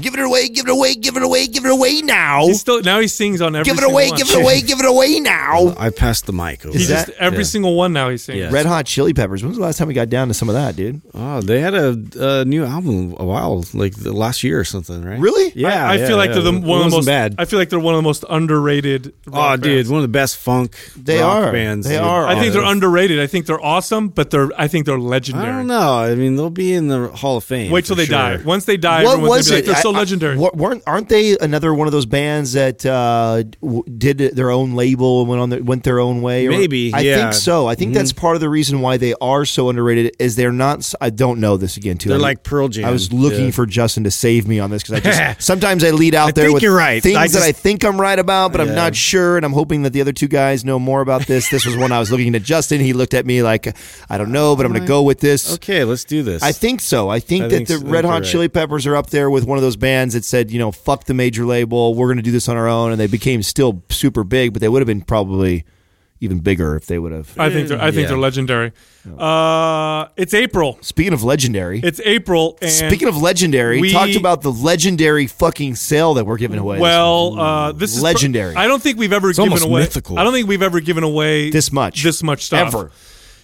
Give it away, give it away, give it away, give it away now. He's still now he sings on every. Give it single away, one. give it away, give it away now. I passed the mic over. He Is just every yeah. single one now he's singing. Yeah. Red Hot Chili Peppers. When's the last time we got down to some of that, dude? Oh, they had a, a new album a while, like the last year or something, right? Really? Yeah. I, I yeah, feel like yeah. they're the one of the most. bad. I feel like they're one of the most underrated. oh, rock dude, bands. one of the best funk. They rock are. bands. They dude. are. I think they're underrated. I think they're awesome, but they're. I think they're legendary. I don't know. I mean, they'll be in the Hall of Fame. Wait till they sure. die. Once they die, What everyone's was gonna be it? like, they're so I- I- legendary. weren't aren't they another one of those bands that uh, w- did their own label and went on their, went their own way? Or- Maybe, I yeah. think so. I think that's part of the reason why they are so underrated. Is they're not? I don't know this again too. They're I- like Pearl Jam. I was looking Yeah. for Justin to save me on this because I just sometimes I lead out I there with you're right. things I that I think I'm right about, but I'm not sure, and I'm hoping that the other two guys know more about this. This was one I was looking at Justin. He looked at me like I don't know, but I'm going to go with this. Okay, let's do this. I think so. I think I that think the so. Red Hot right. Chili Peppers are up there with one of those bands that said, you know, fuck the major label. We're going to do this on our own. And they became still super big, but they would have been probably even bigger if they would have. I think they're. I think Yeah. they're legendary. Uh, it's April. Speaking of legendary, It's April. And speaking of legendary, we- talked about the legendary fucking sale that we're giving away. well, week. uh, this is Legendary. I don't think we've ever given almost away. mythical. I don't think we've ever given away This much. This much stuff Ever.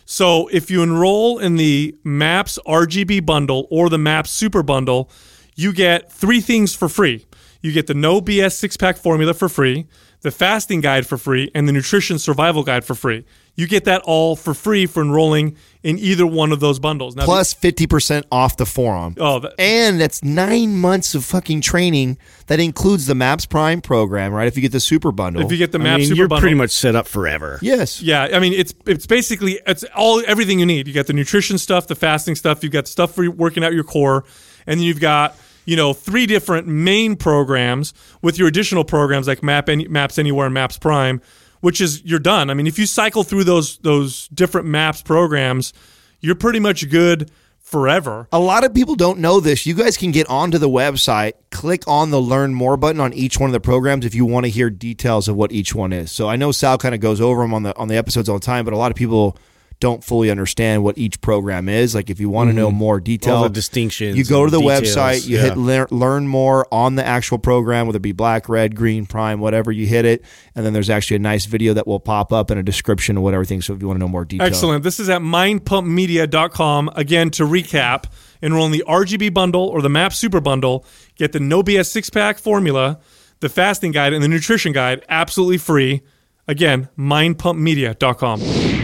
So if you enroll in the Maps RGB bundle or the Maps Super bundle, you get three things for free. You get the No BS six pack formula for free, the fasting guide for free, and the nutrition survival guide for free. You get that all for free for enrolling in either one of those bundles. Now, plus 50% off the forum. Oh, that- and that's nine months of fucking training. That includes the Maps Prime program, right? If you get the super bundle. if you get the I Maps mean, Super you're bundle, pretty much set up forever. yes. Yeah, I mean it's it's basically it's all everything you need. You got the nutrition stuff, the fasting stuff, you've got stuff for working out your core, and then you've got you know three different main programs with your additional programs like Map Any, Maps Anywhere and Maps Prime, which is you're done. I mean, if you cycle through those those different Maps programs, you're pretty much good forever. A lot of people don't know this. You guys can get onto the website, click on the learn more button on each one of the programs if you want to hear details of what each one is. So I know Sal kind of goes over them on the on the episodes all the time, but a lot of people don't fully understand what each program is. Like if you want to know more detail, Mm-hmm. All the distinctions you go to the details, website, you yeah. hit learn, learn more on the actual program, whether it be black, red, green, prime, whatever. You hit it, and then there's actually a nice video that will pop up and a description of what everything. So if you want to know more detail, Excellent. This is at mindpumpmedia.com. Again, to recap, enroll in the RGB bundle or the Map Super bundle, get the No BS six pack formula, the fasting guide, and the nutrition guide absolutely free. Again, mindpumpmedia.com.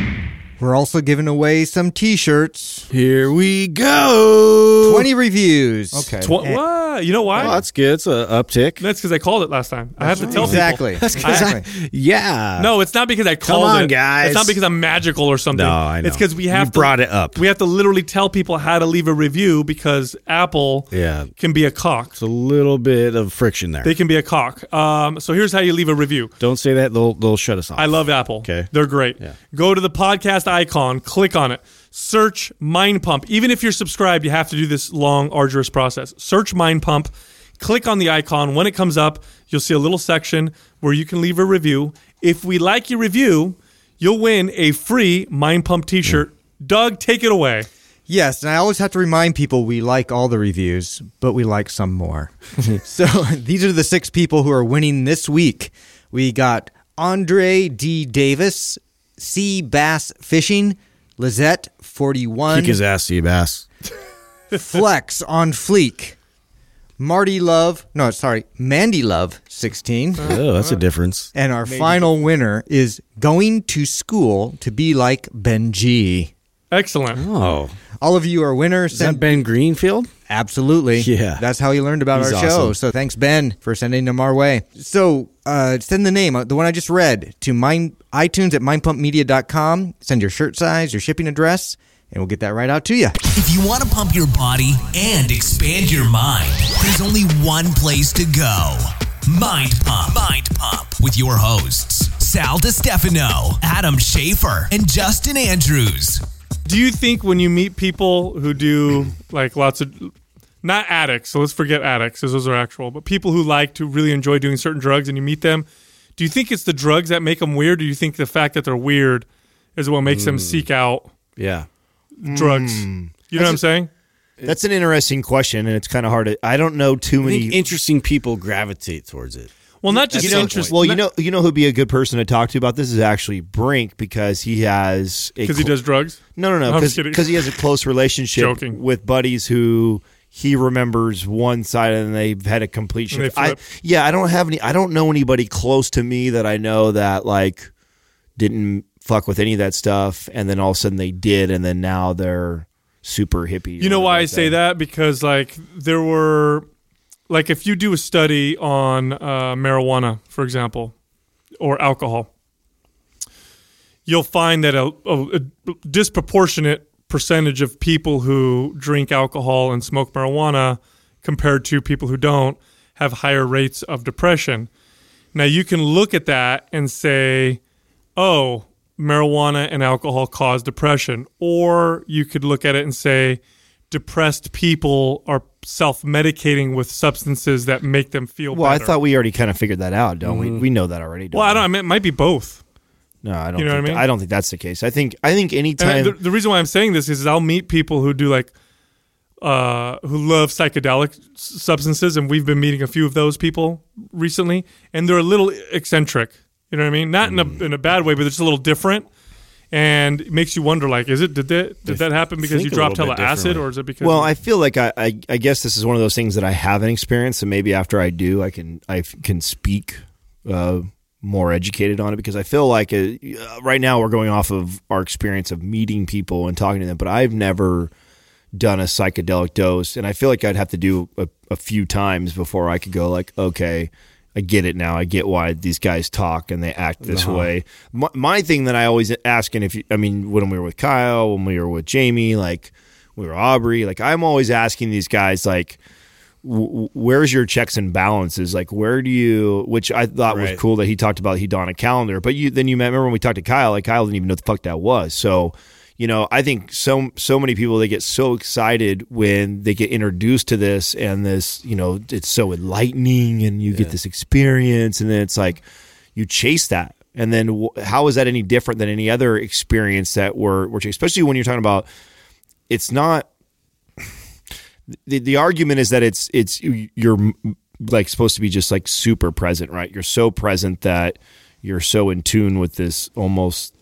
We're also giving away some T-shirts. Here we go. Twenty reviews. Okay. Tw- what? You know why? Oh, that's good. It's a uptick. That's because I called it last time. I have to tell people. Exactly. people. exactly. yeah. No, it's not because I called Come on, it. guys. It's not because I'm magical or something. No, I know. It's because we have You to, brought it up. We have to literally tell people how to leave a review because Apple Yeah. can be a cock. It's a little bit of friction there. They can be a cock. Um, so here's how you leave a review. Don't say that; they'll they'll shut us off. I love Apple. Okay. They're great. Yeah. Go to the podcast icon, click on it, search Mind Pump. Even if you're subscribed, you have to do this long, arduous process. Search Mind Pump, click on the icon. When it comes up, you'll see a little section where you can leave a review. If we like your review, you'll win a free Mind Pump t shirt. Doug, take it away. Yes, and I always have to remind people we like all the reviews, but we like some more. so these are the six people who are winning this week. We got Andre D. Davis, C. Bass Fishing, Lizette 41, Kick his ass, Sea Bass. Flex on Fleek, Marty Love, no, sorry, Mandy Love 16. Oh, that's a difference. And our final winner is going to school to be like Ben G. Excellent. Oh, All of you are winners. is that Ben Greenfield? Absolutely. Yeah. That's how he learned about He's our show. awesome. So thanks, Ben, for sending them our way. So uh, send the name, uh, the one I just read, to mind, iTunes at mindpumpmedia.com. Send your shirt size, your shipping address, and we'll get that right out to you. If you want to pump your body and expand your mind, there's only one place to go. Mind Pump. Mind Pump with your hosts, Sal DiStefano, Adam Schafer, and Justin Andrews. Do you think when you meet people who do like lots of not addicts, so let's forget addicts because those are actual, but people who like to really enjoy doing certain drugs and you meet them, do you think it's the drugs that make them weird or do you think the fact that they're weird is what makes them mm. seek out Yeah. drugs? Mm. You know what I'm saying? That's an interesting question, and it's kind of hard to. I don't know too I many. think interesting people gravitate towards it. Well, not just you know, interest. well, you know, you know who'd be a good person to talk to about this is actually Brink because he has a because he does drugs. No, no, no. I'm. Because he has a close relationship Joking. with buddies who he remembers one side and they've had a complete shift. I, yeah, I don't have any. I don't know anybody close to me that I know that like didn't fuck with any of that stuff, and then all of a sudden they did, and then now they're super hippie. You know why I say that? Because like there were, like if you do a study on uh, marijuana, for example, or alcohol, you'll find that a, a, a disproportionate percentage of people who drink alcohol and smoke marijuana compared to people who don't have higher rates of depression. Now you can look at that and say, oh, marijuana and alcohol cause depression. Or you could look at it and say, depressed people are self medicating with substances that make them feel Well, better. I thought we already kind of figured that out, don't we? Mm-hmm. We know that already. Don't well, I don't, I mean, it might be both. No, I don't. You know what I mean? I don't think that's the case. I think. I think anytime. The, the reason why I'm saying this is I'll meet people who do like, uh, who love psychedelic substances, and we've been meeting a few of those people recently, and they're a little eccentric. You know what I mean? Not in a in a bad way, but they're just a little different, and it makes you wonder. Like, is it did that did that happen because you dropped hella acid, or is it because? Well, I feel like I, I, I guess this is one of those things that I haven't experienced, and maybe after I do, I can I can speak uh, more educated on it because I feel like uh right now we're going off of our experience of meeting people and talking to them, but I've never done a psychedelic dose, and I feel like I'd have to do a, a few times before I could go like, okay. I get it now. I get why these guys talk and they act this way. My, my thing that I always ask, and if you, I mean, when we were with Kyle, when we were with Jamie, like we were Aubrey, like I'm always asking these guys, like, w- where's your checks and balances? Like, where do you? Which I thought was cool that he talked about he'd on a calendar. But you then you met- remember when we talked to Kyle? Like Kyle didn't even know the fuck that was. So. You know, I think so so many people they get so excited when they get introduced to this and this, you know, it's so enlightening and you get this experience and then it's like you chase that. And then how is that any different than any other experience that we're, we're especially when you're talking about it's not the, the argument is that it's it's you're like supposed to be just like super present, right? You're so present that you're so in tune with this almost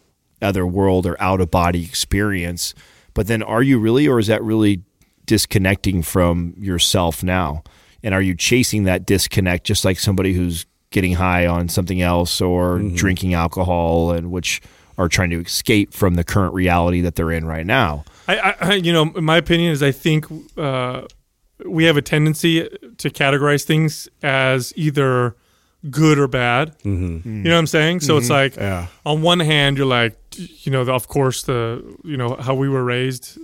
other world or out of body experience. But then are you really or is that really disconnecting from yourself now? And are you chasing that disconnect just like somebody who's getting high on something else or mm-hmm. drinking alcohol and which are trying to escape from the current reality that they're in right now? I, I, I- you know, my opinion is I think uh, we have a tendency to categorize things as either good or bad. Mm-hmm. You know what I'm saying? So it's like, Yeah. on one hand, you're like, you know, of course, the, you know, how we were raised,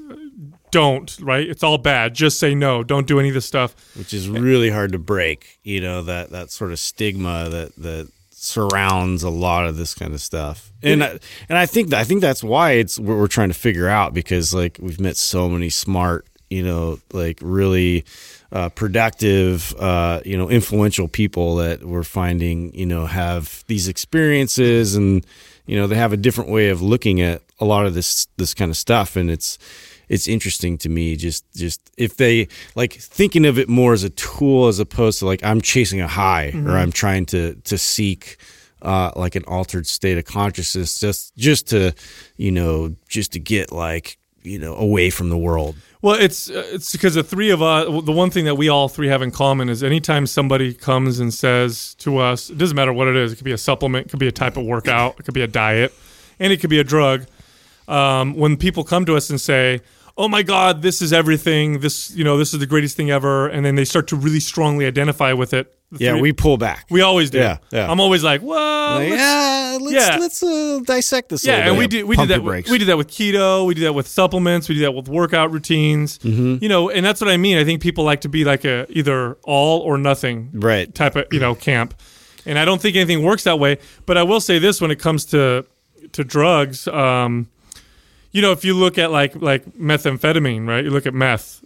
don't, right? It's all bad. Just say no. Don't do any of this stuff. which is really hard to break. You know that that sort of stigma that that surrounds a lot of this kind of stuff. And I, and I think I think that's why it's what we're trying to figure out because like we've met so many smart, you know, like really uh, productive, uh, you know, influential people that we're finding, you know, have these experiences and you know they have a different way of looking at a lot of this this kind of stuff, and it's it's interesting to me just just if they like thinking of it more as a tool as opposed to like I'm chasing a high or I'm trying to to seek uh, like an altered state of consciousness just just to you know just to get like you know away from the world. Well, it's uh, it's because the three of us. The one thing that we all three have in common is anytime somebody comes and says to us, it doesn't matter what it is. It could be a supplement, it could be a type of workout, it could be a diet, and it could be a drug. Um, when people come to us and say, "Oh my God, this is everything. This you know this is the greatest thing ever," and then they start to really strongly identify with it. Yeah, three- we pull back. we always do. Yeah, yeah. I'm always like, "Well, Like, let's- yeah, let's yeah. let's uh, dissect this. yeah, and we did we Pump did that. With, we did that with keto. We did that with supplements. We did that with workout routines. Mm-hmm. You know, and that's what I mean. I think people like to be like a either all or nothing Right. type of you know camp, and I don't think anything works that way. But I will say this: when it comes to to drugs, um, you know, if you look at like like methamphetamine, right? You look at meth.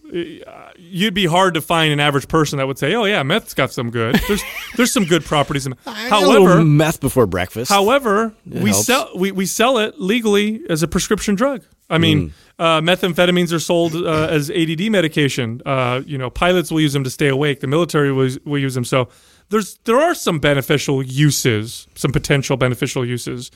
You'd be hard to find an average person that would say, "Oh yeah, meth's got some good. There's there's some good properties." In I got a little However, meth before breakfast. However, we helps. sell we, we sell it legally as a prescription drug. I mean, uh, methamphetamines are sold uh, as ADD medication. Uh, you know, pilots will use them to stay awake. The military will, will use them. So there's there are some beneficial uses, some potential beneficial uses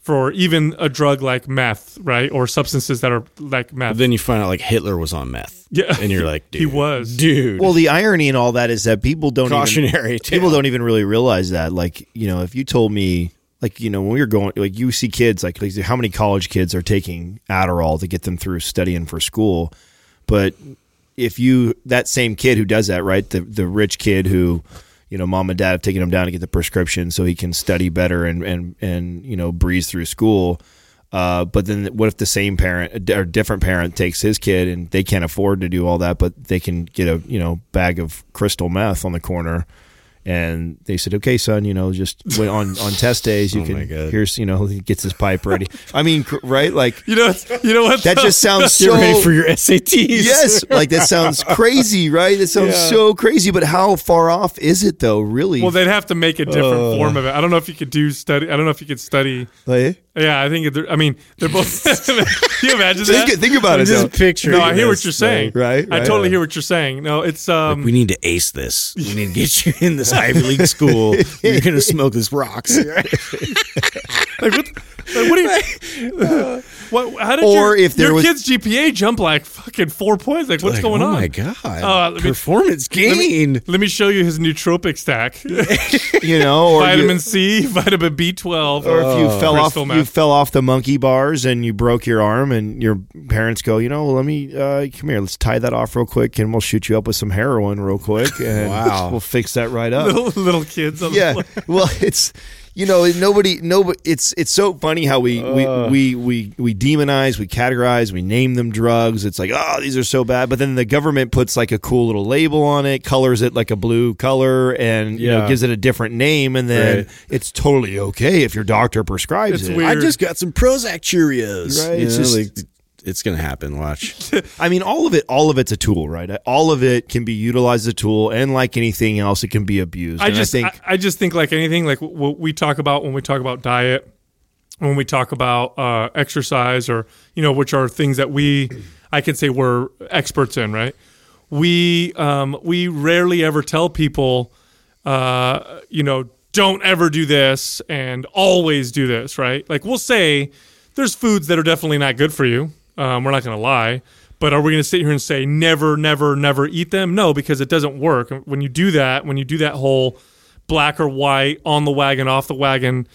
for even a drug like meth, right, or substances that are like meth. Then you find out like Hitler was on meth. Yeah. and you're like, dude, He was. dude. Well, the irony in all that is that people don't Cautionary even, people don't even really realize that. Like, you know, if you told me, like, you know, when we were going, like, you see kids, like, like how many college kids are taking Adderall to get them through studying for school, but if you that same kid who does that, right, the the rich kid who you know, mom and dad have taken him down to get the prescription so he can study better and and and you know breeze through school. Uh, but then, what if the same parent or different parent takes his kid and they can't afford to do all that, but they can get a you know bag of crystal meth on the corner, and they said, "Okay, son, you know, just wait on on test days, you Oh can here's you know he gets his pipe ready." I mean, right? Like You know, you know what? that though? just sounds so ready for your SATs. yes, like that sounds crazy, right? That sounds Yeah. so crazy. But how far off is it though? Really? Well, they'd have to make a different Uh. form of it. I don't know if you could do study. I don't know if you could study. Like, Yeah, I think. They're, I mean, they're both. Can you imagine think, that? think about it. Just though. picture. no, I hear what you're saying. Right, I right, totally right. hear what you're saying. No, it's um. We need to ace this. We need to get you in this Ivy League school. You're gonna smoke this rocks. like, what, like, what do you? What? How did Or your, if there your was- kid's GPA jump like fucking four points? Like, what's Like, going oh on? Oh my god! Uh, let me- Performance gain. Let me show you his nootropic stack: You know, or vitamin you, C, vitamin B12, or if you fell off, you fell off the monkey bars and you broke your arm, and your parents go, you know, let me uh, come here, let's tie that off real quick, and we'll shoot you up with some heroin real quick, and Wow. we'll fix that right up. little, little kids. On yeah the floor. well it's you know nobody nobody it's it's so funny how we we, we we we demonize we categorize we name them drugs. It's like oh these are so bad. But then the government puts like a cool little label on it colors it like a blue color and you know gives it a different name. And then Right. it's totally okay if your doctor prescribes It's it. Weird. I just got some Prozac Cheerios. Right, You it's just- like, it's gonna happen. Watch. I mean, all of it, all of it's a tool, right? All of it can be utilized as a tool, and like anything else, it can be abused. I And just, I, think, I, just think like anything, like what we talk about when we talk about diet, when we talk about uh, exercise, or you know, which are things that we, I can say we're experts in, right? We, um, we rarely ever tell people, uh, you know, don't ever do this and always do this, right? Like we'll say there's foods that are definitely not good for you. Um, we're not going to lie. But are we going to sit here and say never, never, never eat them? No, because it doesn't work. When you do that, when you do that whole black or white, on the wagon, off the wagon,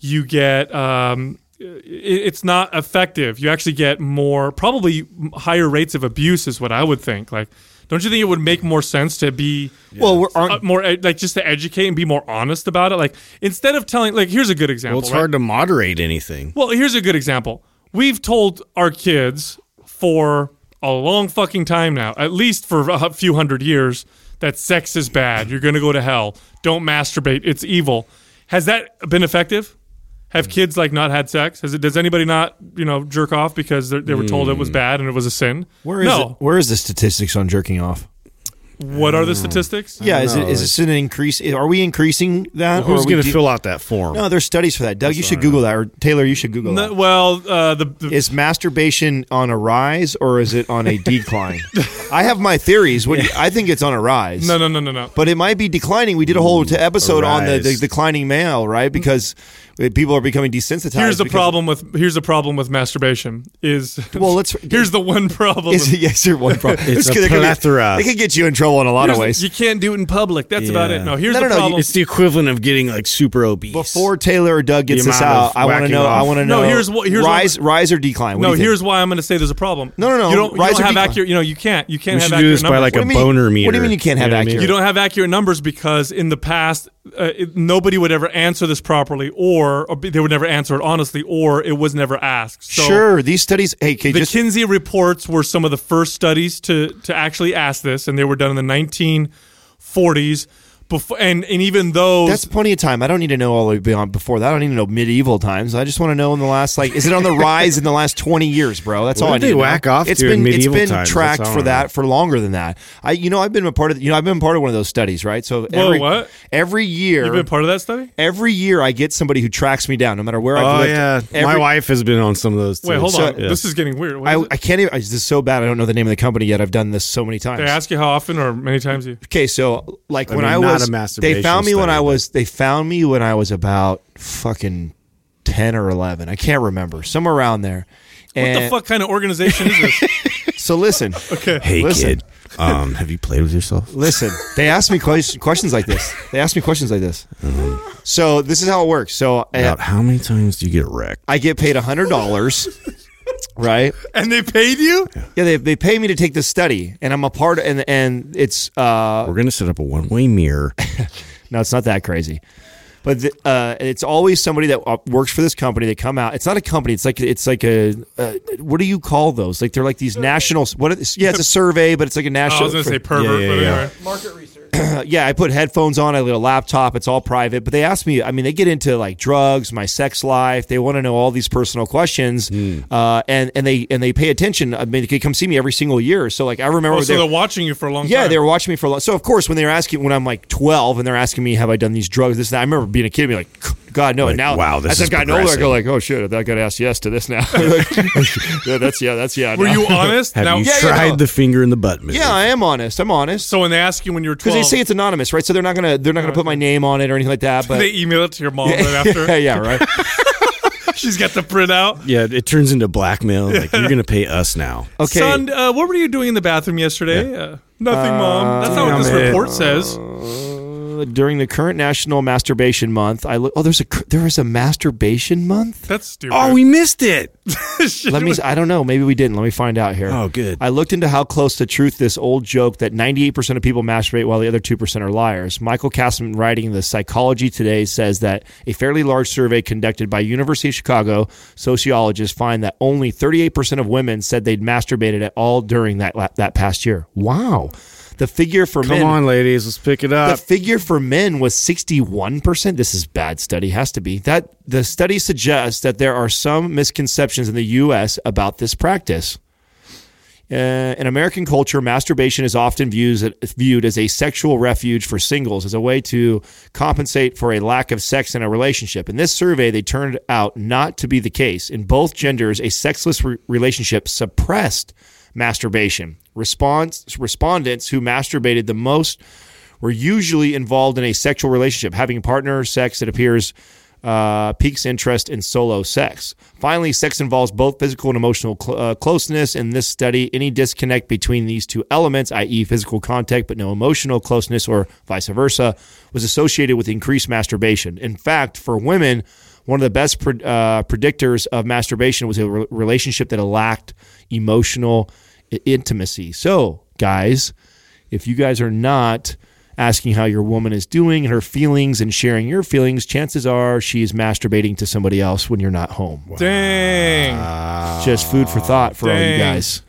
you get um, it, it's not effective. You actually get more, probably higher rates of abuse, is what I would think. Like, don't you think it would make more sense to be well, we're, aren't, uh, more like just to educate and be more honest about it? Like, instead of telling, like, here's a good example. Well, it's right? hard to moderate anything. Well, here's a good example. We've told our kids for a long fucking time now, at least for a few hundred years, that sex is bad. You're going to go to hell. Don't masturbate. It's evil. Has that been effective? Have kids like not had sex? Has it? Does anybody not you know jerk off because they were told it was hmm. bad and it was a sin? where is no. it? Where is the statistics on jerking off? What are the statistics? Yeah, is it is this an increase? Are we increasing that? or Who's we going to de- fill out that form? No, there's studies for that. Doug, you should Google that, or Taylor, you should Google No, that. well, uh, the, the Is masturbation on a rise or is it on a decline? I have my theories. What do you- I think it's on a rise. no, no, no, no, no. but it might be declining. We did a whole t- episode on the, the rise. declining male, right? Because people are becoming desensitized. Here's the because- problem with here's the problem with masturbation is Well, let's. here's the one problem. Is, yes, there's one problem. It's a It could plethora. It could get you in trouble in a lot of ways. You can't do it in public. That's about it. No, here's No, the no, no, problem. It's the equivalent of getting like super obese. Before Taylor or Doug gets The this out, I want to whacking know. I want to know. No, know. here's what- here's what- rise, rise or decline. What no, do you think? here's why I'm going to say there's a problem. No, no, no. You don't, you don't or have decline? accurate. You know, you can't. You can't we have should accurate do this by like a What do mean? boner meter. What do you mean you can't have know what I mean? accurate? You don't have accurate numbers because in the past, uh, it, nobody would ever answer this properly, or, or they would never answer it honestly, or it was never asked. So sure, these studies. Hey, The just Kinsey reports were some of the first studies to to actually ask this, and they were done in the 1940s. Before, and and even though That's plenty of time. I don't need to know all the way beyond before that. I don't need to know medieval times. I just want to know in the last like, is it on the rise in the last twenty years, bro? That's What all I need. they to know. whack off It's to in been medieval it's been times? tracked for that for longer than that. I you know I've been a part of you know I've been part of one of those studies, right? So Whoa, every what? every year you've been part of that study. every year I get somebody who tracks me down, no matter where I've Oh lived. yeah, Every- my wife has been on some of those. Too. Wait, hold So- on. This is getting weird. I, is? I can't even. This is so bad. I don't know the name of the company yet. I've done this so many times. they ask you how often or many times you. Okay, so like I when mean, I not was, a masturbation they found me when I was, they found me when I was about fucking ten or eleven. I can't remember, somewhere around there. What the fuck kind of organization is this? So listen, Okay. Hey Listen. kid, um, have you played with yourself? listen. They asked me question, questions like this. They asked me questions like this. So this is how it works. So uh, how many times do you get wrecked? I get paid a hundred dollars. Right? and they paid you? Yeah, they, they pay me to take this study, and I'm a part, of and and it's uh, We're gonna set up a one-way mirror. No, it's not that crazy. But the, uh, it's always somebody that uh, works for this company. They come out. It's not a company. It's like it's like a uh, what do you call those? Like they're like these national. What? Are, yeah, it's a survey, but it's like a Oh, I national. was going to say pervert, Yeah, yeah, but yeah. anyway. Market research. Yeah, I put headphones on. I got a laptop. It's all private. But they ask me. I mean, they get into like drugs, my sex life. They want to know all these personal questions, Hmm. uh, and and they and they pay attention. I mean, they come see me every single year. So like I remember Oh, so they- they're watching you for a long time. Yeah, time. they were watching me for a long. So of course, when they were asking, when I'm like 12, and they're asking me, "Have I done these drugs?" This, and that, I remember being a kid, and be like, "God, no!" and now, wow, this as is I've gotten older, I go like, "Oh shit, I got to ask yes to this now." yeah, that's yeah, that's yeah. Were now. you honest? Have now, you Yeah, yeah, tried no. the finger in the butt? Move? Yeah, I am honest. I'm honest. so when they ask you when you were Because 12, they say it's anonymous, right? So they're not gonna they're not gonna put my name on it or anything like that. But they email it to your mom right after. yeah, yeah, right. She's got the printout. yeah. It turns into blackmail. Like you're gonna pay us now. Okay. Son, uh, what were you doing in the bathroom yesterday? Uh, nothing, mom. That's not what this yeah, report says. Uh, during the current National Masturbation Month, I look. Oh, there's a there is a masturbation month. That's stupid. Oh, we missed it. Let me. I don't know. Maybe we didn't. Let me find out here. Oh, good. I looked into how close to truth this old joke that 98% of people masturbate while the other 2% are liars. Michael Castleman, writing in the Psychology Today, says that a fairly large survey conducted by University of Chicago sociologists find that only 38% of women said they'd masturbated at all during that that past year. Wow. The figure for Come men on, ladies, let's pick it up. the figure for men was 61%. This is bad study, has to be. That the study suggests that there are some misconceptions in the US about this practice. Uh, in American culture, masturbation is often views, viewed as a sexual refuge for singles, as a way to compensate for a lack of sex in a relationship. In this survey, they turned out not to be the case. In both genders, a sexless re- relationship suppressed masturbation. Response, respondents who masturbated the most were usually involved in a sexual relationship, having partner sex that appears uh, piques interest in solo sex. Finally, sex involves both physical and emotional cl- uh, closeness. In this study, any disconnect between these two elements, i.e., physical contact but no emotional closeness, or vice versa, was associated with increased masturbation. In fact, for women, one of the best pre- uh, predictors of masturbation was a re- relationship that lacked emotional intimacy. So, guys, if you guys are not asking how your woman is doing her feelings and sharing your feelings, chances are she's masturbating to somebody else when you're not home. Dang. Just food for thought for all you guys.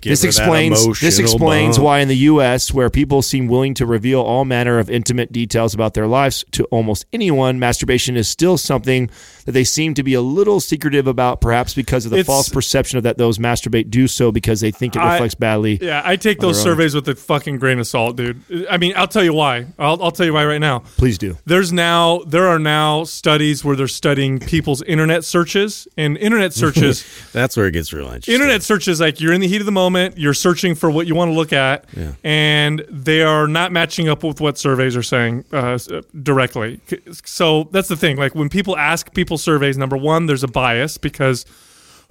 Get This rid of that explains this explains bump. why in the U.S., where people seem willing to reveal all manner of intimate details about their lives to almost anyone, masturbation is still something that they seem to be a little secretive about, perhaps because of the It's- false perception of that those masturbate do so because they think it I- reflects badly. Yeah, I take those own. surveys with a fucking grain of salt, dude. I mean, I'll tell you why. I'll, I'll tell you why right now. Please do. There's now there are now studies where they're studying people's internet searches and internet searches. That's where it gets real interesting. internet searches like you're in the heat of the moment, you're searching for what you want to look at, and they are not matching up with what surveys are saying uh, directly. So that's the thing. Like when people ask people surveys, number one, there's a bias because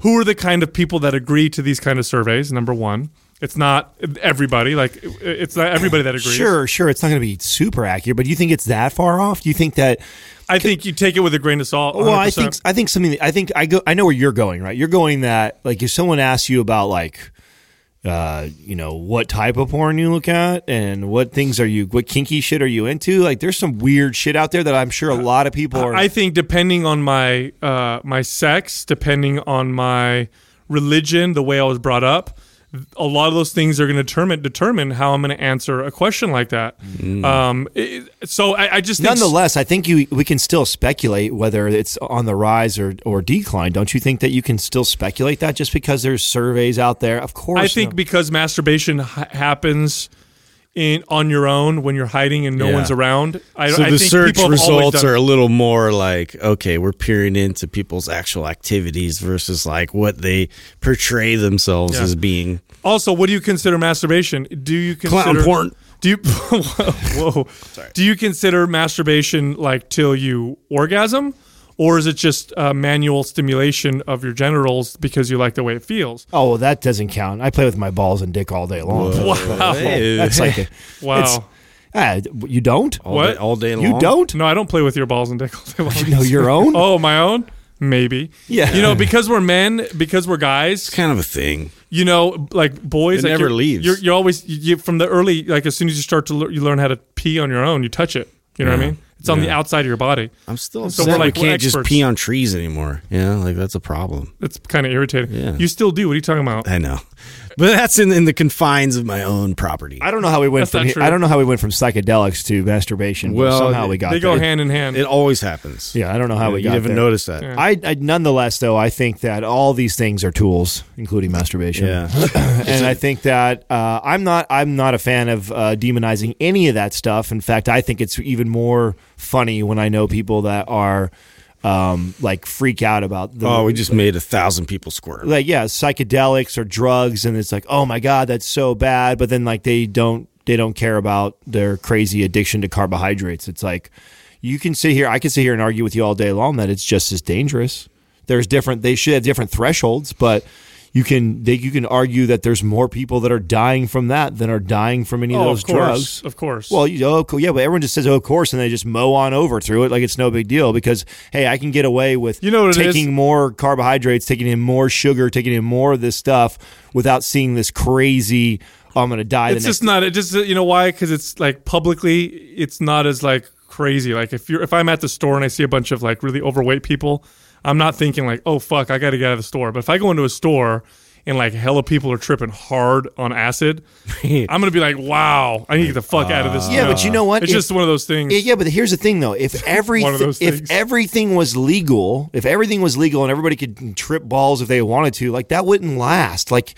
who are the kind of people that agree to these kind of surveys? Number one, it's not everybody. Like it's not everybody that agrees. Sure, sure. It's not going to be super accurate, but do you think it's that far off? Do you think that? I think you take it with a grain of salt. Well, I think I think something. That, I think I go. I know where you're going. Right, you're going that like if someone asks you about like, uh, you know, what type of porn you look at and what things are you, what kinky shit are you into? Like, there's some weird shit out there that I'm sure a lot of people are. I think depending on my uh, my sex, depending on my religion, the way I was brought up, a lot of those things are going to determine determine how I'm going to answer a question like that. Um, it- so I, I just think Nonetheless, I think you we can still speculate whether it's on the rise or, or decline. Don't you think that you can still speculate that just because there's surveys out there? Of course. I think no. because masturbation ha- happens in on your own when you're hiding and no Yeah. one's around. I, So I the think search results are a little more like, okay, we're peering into people's actual activities versus like what they portray themselves Yeah. as being. Also, what do you consider masturbation? Do you Clown consider porn. Do you whoa? Do you consider masturbation like till you orgasm, or is it just uh, manual stimulation of your genitals because you like the way it feels? Oh, well, that doesn't count. I play with my balls and dick all day long. Wow! That's like a, Wow. it's- ah, you don't? All What? Day, all day long. You don't? No, I don't play with your balls and dick all day long. No, your own? Oh, my own? Maybe. Yeah. You know, because we're men, because we're guys, It's kind of a thing. you know, like boys, It like never you're, leaves. You're, you're always you, you, from the early, like as soon as you start to lear, you learn how to pee on your own, you touch it. You know what I mean? It's on the outside of your body. I'm still So upset we're like- we we're can't just pee on trees anymore. Yeah, like that's a problem. It's kind of irritating. Yeah. You still do. What are you talking about? I know, but that's in, in the confines of my own property. I don't know how we went That's from not here- true. I don't know how we went from psychedelics to masturbation. but Well, somehow we got They go there. hand in hand. It always happens. Yeah, I don't know how we you got haven't there. noticed that. Yeah. I, I nonetheless though I think that all these things are tools, including masturbation. Yeah. and I think that uh, I'm not I'm not a fan of uh, demonizing any of that stuff. In fact, I think it's even more funny when I know people that are um, like freak out about the Oh, we just made a thousand people squirm. like yeah psychedelics or drugs, and it's like oh my god that's so bad, but then like they don't they don't care about their crazy addiction to carbohydrates. It's like you can sit here, I can sit here and argue with you all day long that it's just as dangerous. There's different they should have different thresholds, but you can they, you can argue that there's more people that are dying from that than are dying from any of oh, those of course, drugs. of course. Well, you, oh, yeah, but everyone just says, "Oh, of course," and they just mow on over through it like it's no big deal because hey, I can get away with You know taking more carbohydrates, taking in more sugar, taking in more of this stuff without seeing this crazy. Oh, I'm going to die. it's the next just not. It just you know why? Because it's like publicly, it's not as like crazy. Like if you're if I'm at the store and I see a bunch of like really overweight people, I'm not thinking like, oh fuck, I got to get out of the store. But if I go into a store and like hella people are tripping hard on acid, I'm gonna be like, wow, I need to get the fuck out of this. Uh, yeah, store. but you know what? It's If- just one of those things. Yeah, yeah, but here's the thing, though. If every One of those if things. everything was legal, if everything was legal and everybody could trip balls if they wanted to, like that wouldn't last. Like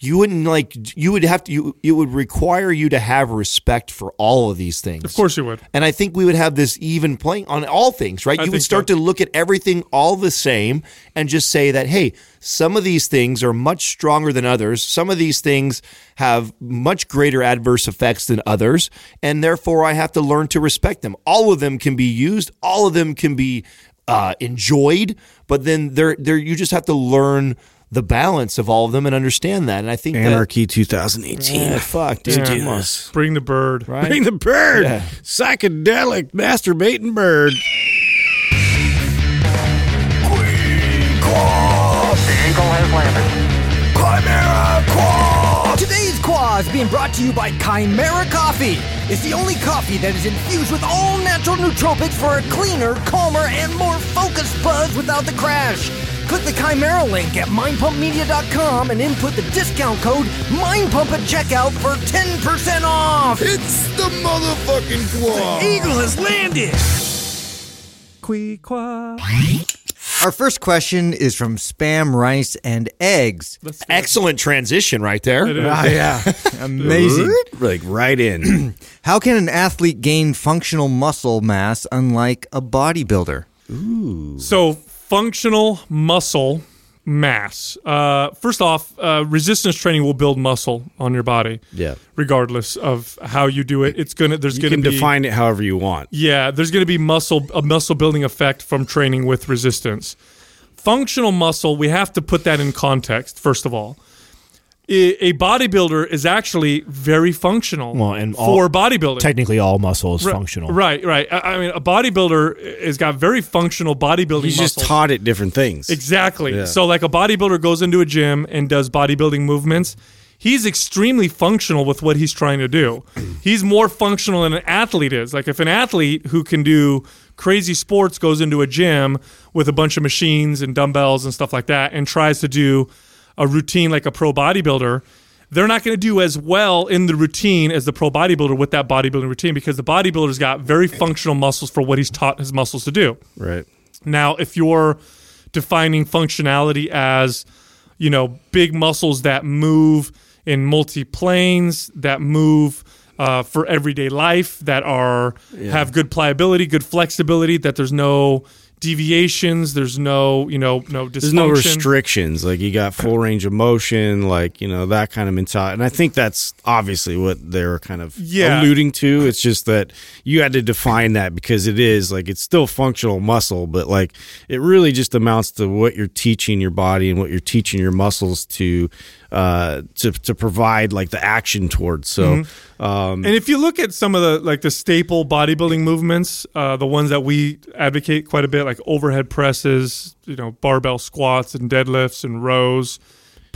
you wouldn't like you would have to. You it would require you to have respect for all of these things. Of course you would. And I think we would have this even playing on all things, right? I you would start so. to look at everything all the same and just say that, hey, some of these things are much stronger than others. Some of these things have much greater adverse effects than others. And therefore, I have to learn to respect them. All of them can be used, all of them can be uh, enjoyed, but then they're, they're, you just have to learn the balance of all of them and understand that. And I think Anarchy 2018. that, yeah, fuck, dude, Yeah. come on. Bring the bird. Right? Bring the bird. Yeah. Psychedelic masturbating bird. Queen Quaaa! Kimera Quaaa! Today's Qua is being brought to you by Kimera Koffee. It's the only coffee that is infused with all natural nootropics for a cleaner, calmer, and more focused buzz without the crash. Click the Kimera link at mindpumpmedia.com and input the discount code MINDPUMP at checkout for 10% off. It's the motherfucking Quad. Eagle has landed. Qua. Our first question is from Spam Rice and Eggs. Excellent transition right there. Ah, yeah. Amazing. Like right in. How can an athlete gain functional muscle mass unlike a bodybuilder? Ooh. So functional muscle mass. Uh, first off, uh, resistance training will build muscle on your body. Yeah. Regardless of how you do it, it's gonna. There's You gonna can be define it however you want. Yeah, there's going to be muscle a muscle building effect from training with resistance. Functional muscle, we have to put that in context first of all. I- A bodybuilder is actually very functional Well, and all- for bodybuilding. Technically, all muscle is Ri- functional. Right, right. I, I mean, a bodybuilder has got very functional bodybuilding He's just taught it different things. Exactly. Yeah. So, like a bodybuilder goes into a gym and does bodybuilding movements. He's extremely functional with what he's trying to do. He's more functional than an athlete is. Like, if an athlete who can do crazy sports goes into a gym with a bunch of machines and dumbbells and stuff like that and tries to do a routine like a pro bodybuilder, they're not going to do as well in the routine as the pro bodybuilder with that bodybuilding routine because the bodybuilder's got very functional muscles for what he's taught his muscles to do. Right. Now, if you're defining functionality as, you know, big muscles that move in multi planes, that move uh, for everyday life, that are have good pliability, good flexibility, that there's no deviations, there's no, you know, no. There's no restrictions. Like you got full range of motion, like, you know, that kind of mentality. And I think that's obviously what they're kind of Yeah. alluding to. It's just that you had to define that because it is like it's still functional muscle, but like it really just amounts to what you're teaching your body and what you're teaching your muscles to uh to to provide like the action towards. So um And if you look at some of the like the staple bodybuilding movements, uh, the ones that we advocate quite a bit, like overhead presses, you know, barbell squats and deadlifts and rows,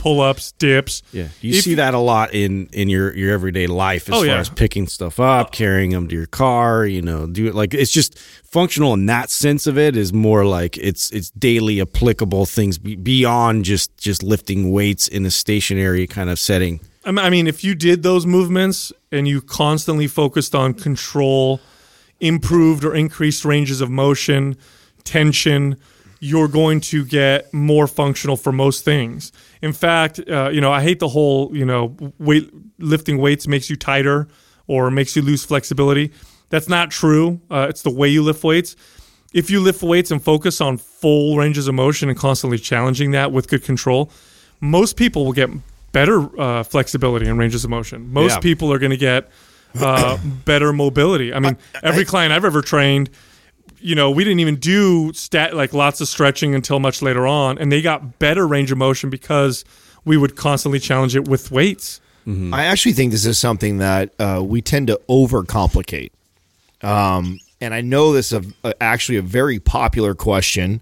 pull ups, dips. Yeah, you If- see that a lot in in your your everyday life as Oh, far yeah. as picking stuff up, carrying them to your car. You know, do it like it's just functional in that sense of it is more like it's it's daily applicable things beyond just just lifting weights in a stationary kind of setting. I mean, if you did those movements and you constantly focused on control, improved or increased ranges of motion, tension, you're going to get more functional for most things. In fact, uh, you know, I hate the whole, you know, weight lifting weights makes you tighter or makes you lose flexibility. That's not true. Uh, it's the way you lift weights. If you lift weights and focus on full ranges of motion and constantly challenging that with good control, most people will get better uh, flexibility and ranges of motion. Most Yeah. people are going to get uh, better mobility. I mean, every client I've ever trained, you know, we didn't even do stat like lots of stretching until much later on, and they got better range of motion because we would constantly challenge it with weights. I actually think this is something that uh, we tend to overcomplicate. Um, and I know this is a, actually a very popular question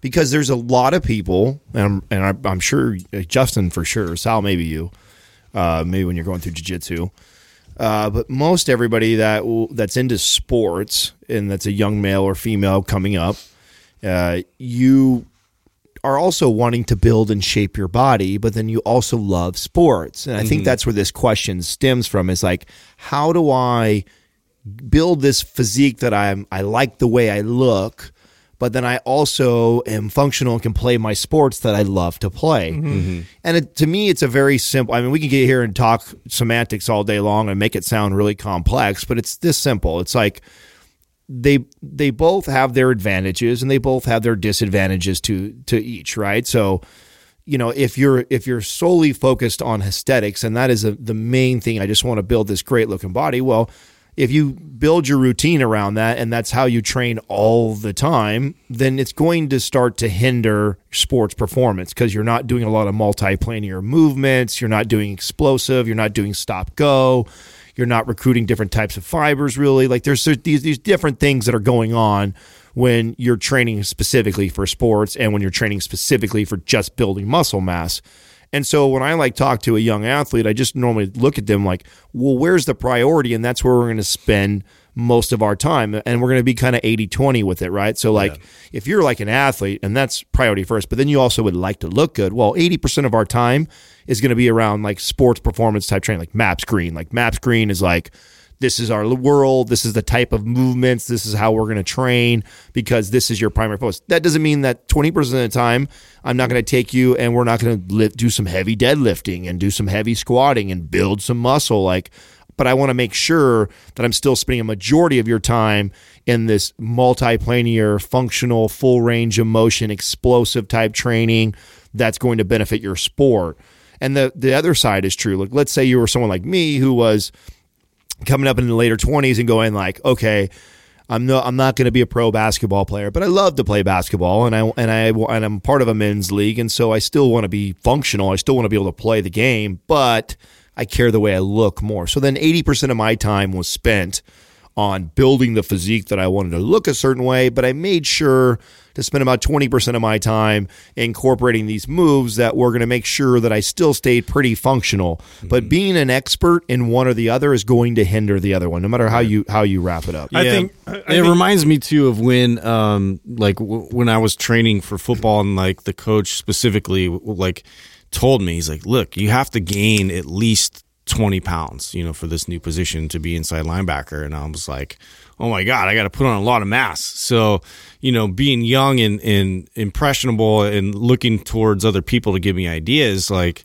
because there's a lot of people, and I'm, and I'm, sure uh, Justin for sure, Sal maybe you, uh, maybe when you're going through jiu-jitsu, uh, but most everybody that that's into sports and that's a young male or female coming up, uh, you are also wanting to build and shape your body, but then you also love sports. And I think that's where this question stems from is like, how do I build this physique that I'm I like the way I look, but then I also am functional and can play my sports that I love to play. Mm-hmm. Mm-hmm. And it, to me, it's a very simple. I mean, we can get here and talk semantics all day long and make it sound really complex, but it's this simple. It's like they they both have their advantages and they both have their disadvantages to to each, right? So, you know, if you're if you're solely focused on aesthetics and that is a, the main thing, I just want to build this great looking body. Well, if you build your routine around that and that's how you train all the time, then it's going to start to hinder sports performance because you're not doing a lot of multiplanar movements, you're not doing explosive, you're not doing stop go, you're not recruiting different types of fibers really. Like there's these these different things that are going on when you're training specifically for sports and when you're training specifically for just building muscle mass. And so when I like talk to a young athlete, I just normally look at them like, well, where's the priority? And that's where we're going to spend most of our time. And we're going to be kind of 80 20 with it, right? So, like, if you're like an athlete, and that's priority first, but then you also would like to look good, well, 80% of our time is going to be around like sports performance type training, like MAPS Green. Like, MAPS Green is like, this is our world. This is the type of movements. This is how we're going to train because this is your primary focus. That doesn't mean that 20% of the time I'm not going to take you and we're not going to do some heavy deadlifting and do some heavy squatting and build some muscle. Like, but I want to make sure that I'm still spending a majority of your time in this multiplanar, functional, full range of motion, explosive type training that's going to benefit your sport. And the the other side is true. Like, let's say you were someone like me who was coming up in the later 20s and going like, okay, I'm no, I'm not going to be a pro basketball player, but I love to play basketball, and I and I and I'm part of a men's league, and so I still want to be functional. I still want to be able to play the game, but I care the way I look more. So then 80% of my time was spent on building the physique that I wanted to look a certain way, but I made sure to spend about 20% of my time incorporating these moves that were going to make sure that I still stayed pretty functional. But being an expert in one or the other is going to hinder the other one, no matter how you how you wrap it up. I think I it think- reminds me too of when, um, like w- when I was training for football and like the coach specifically, like told me, he's like, look, you have to gain at least 20 pounds, you know, for this new position to be inside linebacker. And I was like, oh my God, I got to put on a lot of mass. So, you know, being young and, and impressionable and looking towards other people to give me ideas, like,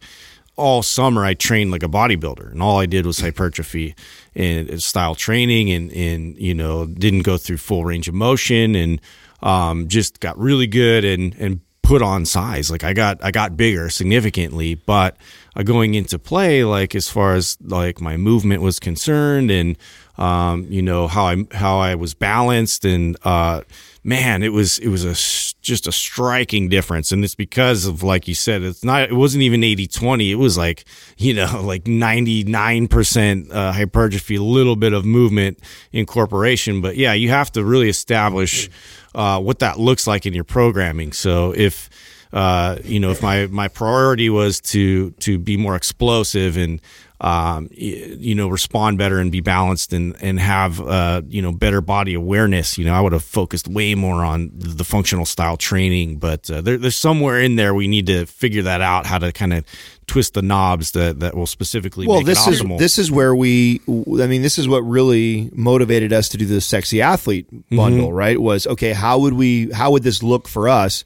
all summer I trained like a bodybuilder and all I did was hypertrophy and style training and, and, you know, didn't go through full range of motion and, um, just got really good and, and put on size. Like I got, I got bigger significantly, but uh, going into play, like as far as like my movement was concerned and, um, you know, how I, how I was balanced and, uh, man, it was it was a just a striking difference, and it's because of like you said, it's not it wasn't even 80-20. It was like you know like ninety nine percent uh, hypertrophy, a little bit of movement incorporation, but yeah, you have to really establish uh, what that looks like in your programming. So if uh, you know, if my my priority was to to be more explosive and um, you know, respond better and be balanced and, and have, uh, you know, better body awareness. You know, I would have focused way more on the functional style training, but uh, there, there's somewhere in there we need to figure that out, how to kind of twist the knobs that, that will specifically well make this is this is where we i mean this is what really motivated us to do the sexy athlete bundle right? Was okay how would we how would this look for us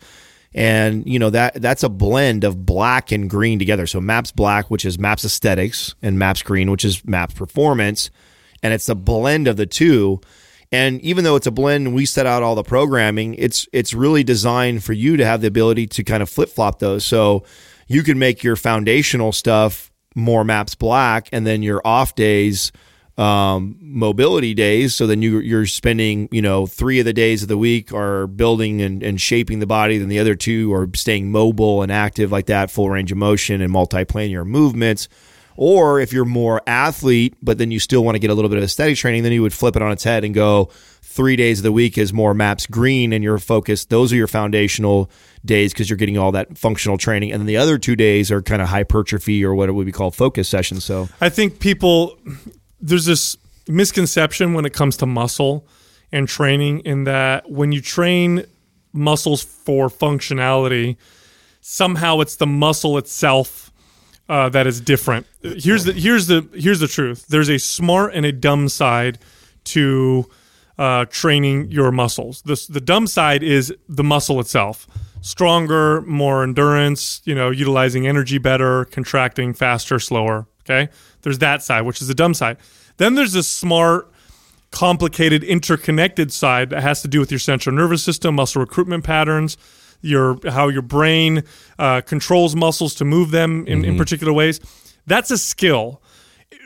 and you know that that's a blend of black and green together. So maps black which is maps aesthetics and maps green which is maps performance. And it's a blend of the two. And even though it's a blend we set out all the programming it's it's really designed for you to have the ability to kind of flip-flop those. So you can make your foundational stuff more maps black and then your off days um, mobility days. So then you, you're spending, you know, three of the days of the week are building and, and shaping the body. Then the other two are staying mobile and active like that, full range of motion and multiplanar movements. Or if you're more athlete, but then you still want to get a little bit of aesthetic training, then you would flip it on its head and go three days of the week is more maps green and you're focused. Those are your foundational days because you're getting all that functional training. And then the other two days are kind of hypertrophy or what it would be called focus sessions. So I think people there's this misconception when it comes to muscle and training in that when you train muscles for functionality, somehow it's the muscle itself uh, that is different. Here's the here's the here's the truth. There's a smart and a dumb side to uh, training your muscles. The the dumb side is the muscle itself. Stronger, more endurance, you know, utilizing energy better, contracting faster, slower. Okay. There's that side, which is the dumb side. Then there's this smart, complicated, interconnected side that has to do with your central nervous system, muscle recruitment patterns, your how your brain uh, controls muscles to move them in, in particular ways. That's a skill.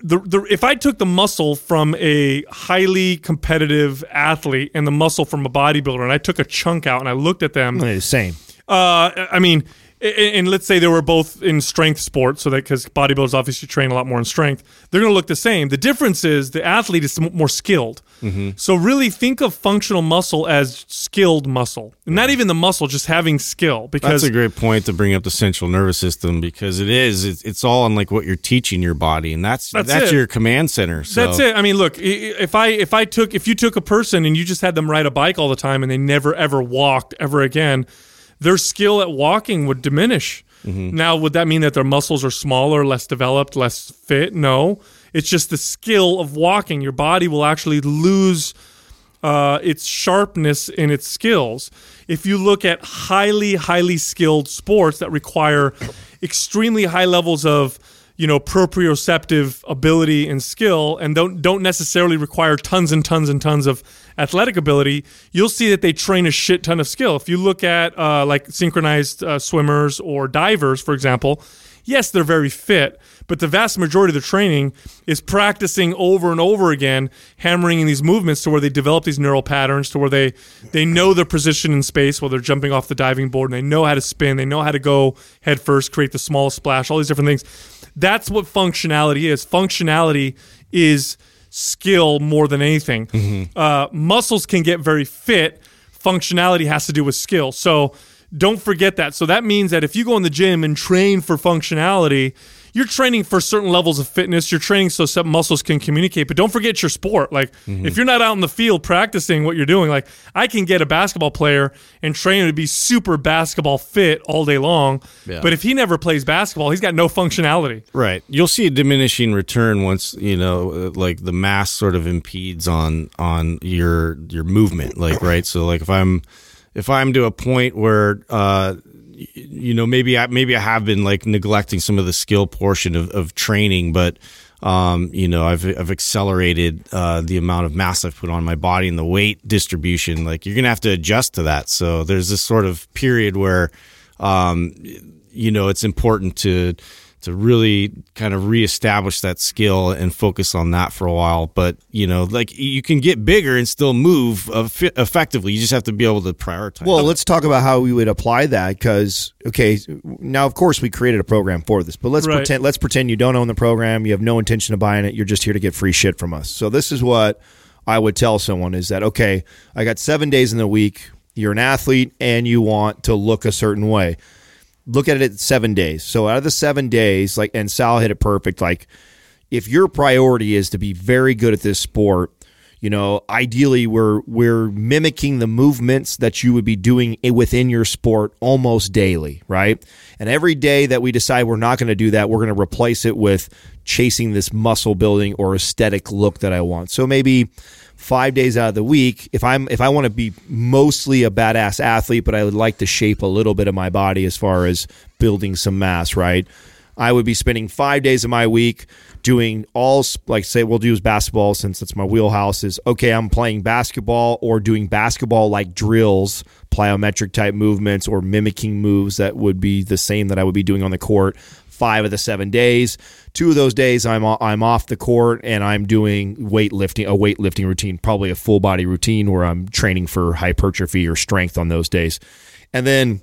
The, the, if I took the muscle from a highly competitive athlete and the muscle from a bodybuilder, and I took a chunk out and I looked at them, the same. uh, I mean, and and let's say they were both in strength sports, so that because bodybuilders obviously train a lot more in strength, they're going to look the same. The difference is the athlete is more skilled. Mm-hmm. So really think of functional muscle as skilled muscle, not even the muscle, just having skill. Because That's a great point to bring up the central nervous system because it is. It's, it's all on like what you're teaching your body, and that's That's that's, your command center. So. That's it. I mean, look, if I if I took if you took a person and you just had them ride a bike all the time and they never ever walked ever again, their skill at walking would diminish. Now, would that mean that their muscles are smaller, less developed, less fit? No. It's just the skill of walking. Your body will actually lose uh, its sharpness in its skills. If you look at highly, highly skilled sports that require extremely high levels of, you know, proprioceptive ability and skill, and don't don't necessarily require tons and tons and tons of athletic ability, you'll see that they train a shit ton of skill. If you look at uh, like synchronized uh, swimmers or divers, for example, yes, they're very fit, but the vast majority of the training is practicing over and over again, hammering in these movements to where they develop these neural patterns, to where they they know their position in space while they're jumping off the diving board, and they know how to spin, they know how to go head first, create the smallest splash, all these different things. That's what functionality is. Functionality is skill more than anything. Uh, muscles can get very fit. Functionality has to do with skill. So don't forget that. So that means that if you go in the gym and train for functionality, you're training for certain levels of fitness. You're training so some muscles can communicate. But don't forget your sport. Like Mm-hmm. if you're not out in the field practicing what you're doing, like I can get a basketball player and train him to be super basketball fit all day long. Yeah. But if he never plays basketball, he's got no functionality. Right. You'll see a diminishing return once you know, uh, like the mass sort of impedes on on your your movement. Like right. So like if I'm if I'm to a point where uh, you know maybe I maybe I have been like neglecting some of the skill portion of, of training, but um, you know I've I've accelerated uh, the amount of mass I've put on my body and the weight distribution. Like you're gonna have to adjust to that. So there's this sort of period where um, you know it's important to to really kind of reestablish that skill and focus on that for a while but you know like you can get bigger and still move eff- effectively you just have to be able to prioritize Well, let's talk about how we would apply that because okay, now of course we created a program for this, but let's Right. pretend let's pretend you don't own the program, you have no intention of buying it, you're just here to get free shit from us. So this is what I would tell someone is that okay, I got 7 days in the week, you're an athlete and you want to look a certain way. Look at it at 7 days. So out of the 7 days, like and Sal hit it perfect like if your priority is to be very good at this sport, you know, ideally we're we're mimicking the movements that you would be doing within your sport almost daily, right? And every day that we decide we're not going to do that, we're going to replace it with chasing this muscle building or aesthetic look that I want. So maybe 5 days out of the week, if I'm if I want to be mostly a badass athlete, but I would like to shape a little bit of my body as far as building some mass, right? I would be spending five days of my week doing all like say we'll use basketball since that's my wheelhouse is okay i'm playing basketball or doing basketball like drills plyometric type movements or mimicking moves that would be the same that i would be doing on the court five of the seven days. Two of those days i'm i'm off the court and i'm doing weightlifting a weightlifting routine probably a full body routine where i'm training for hypertrophy or strength on those days. And then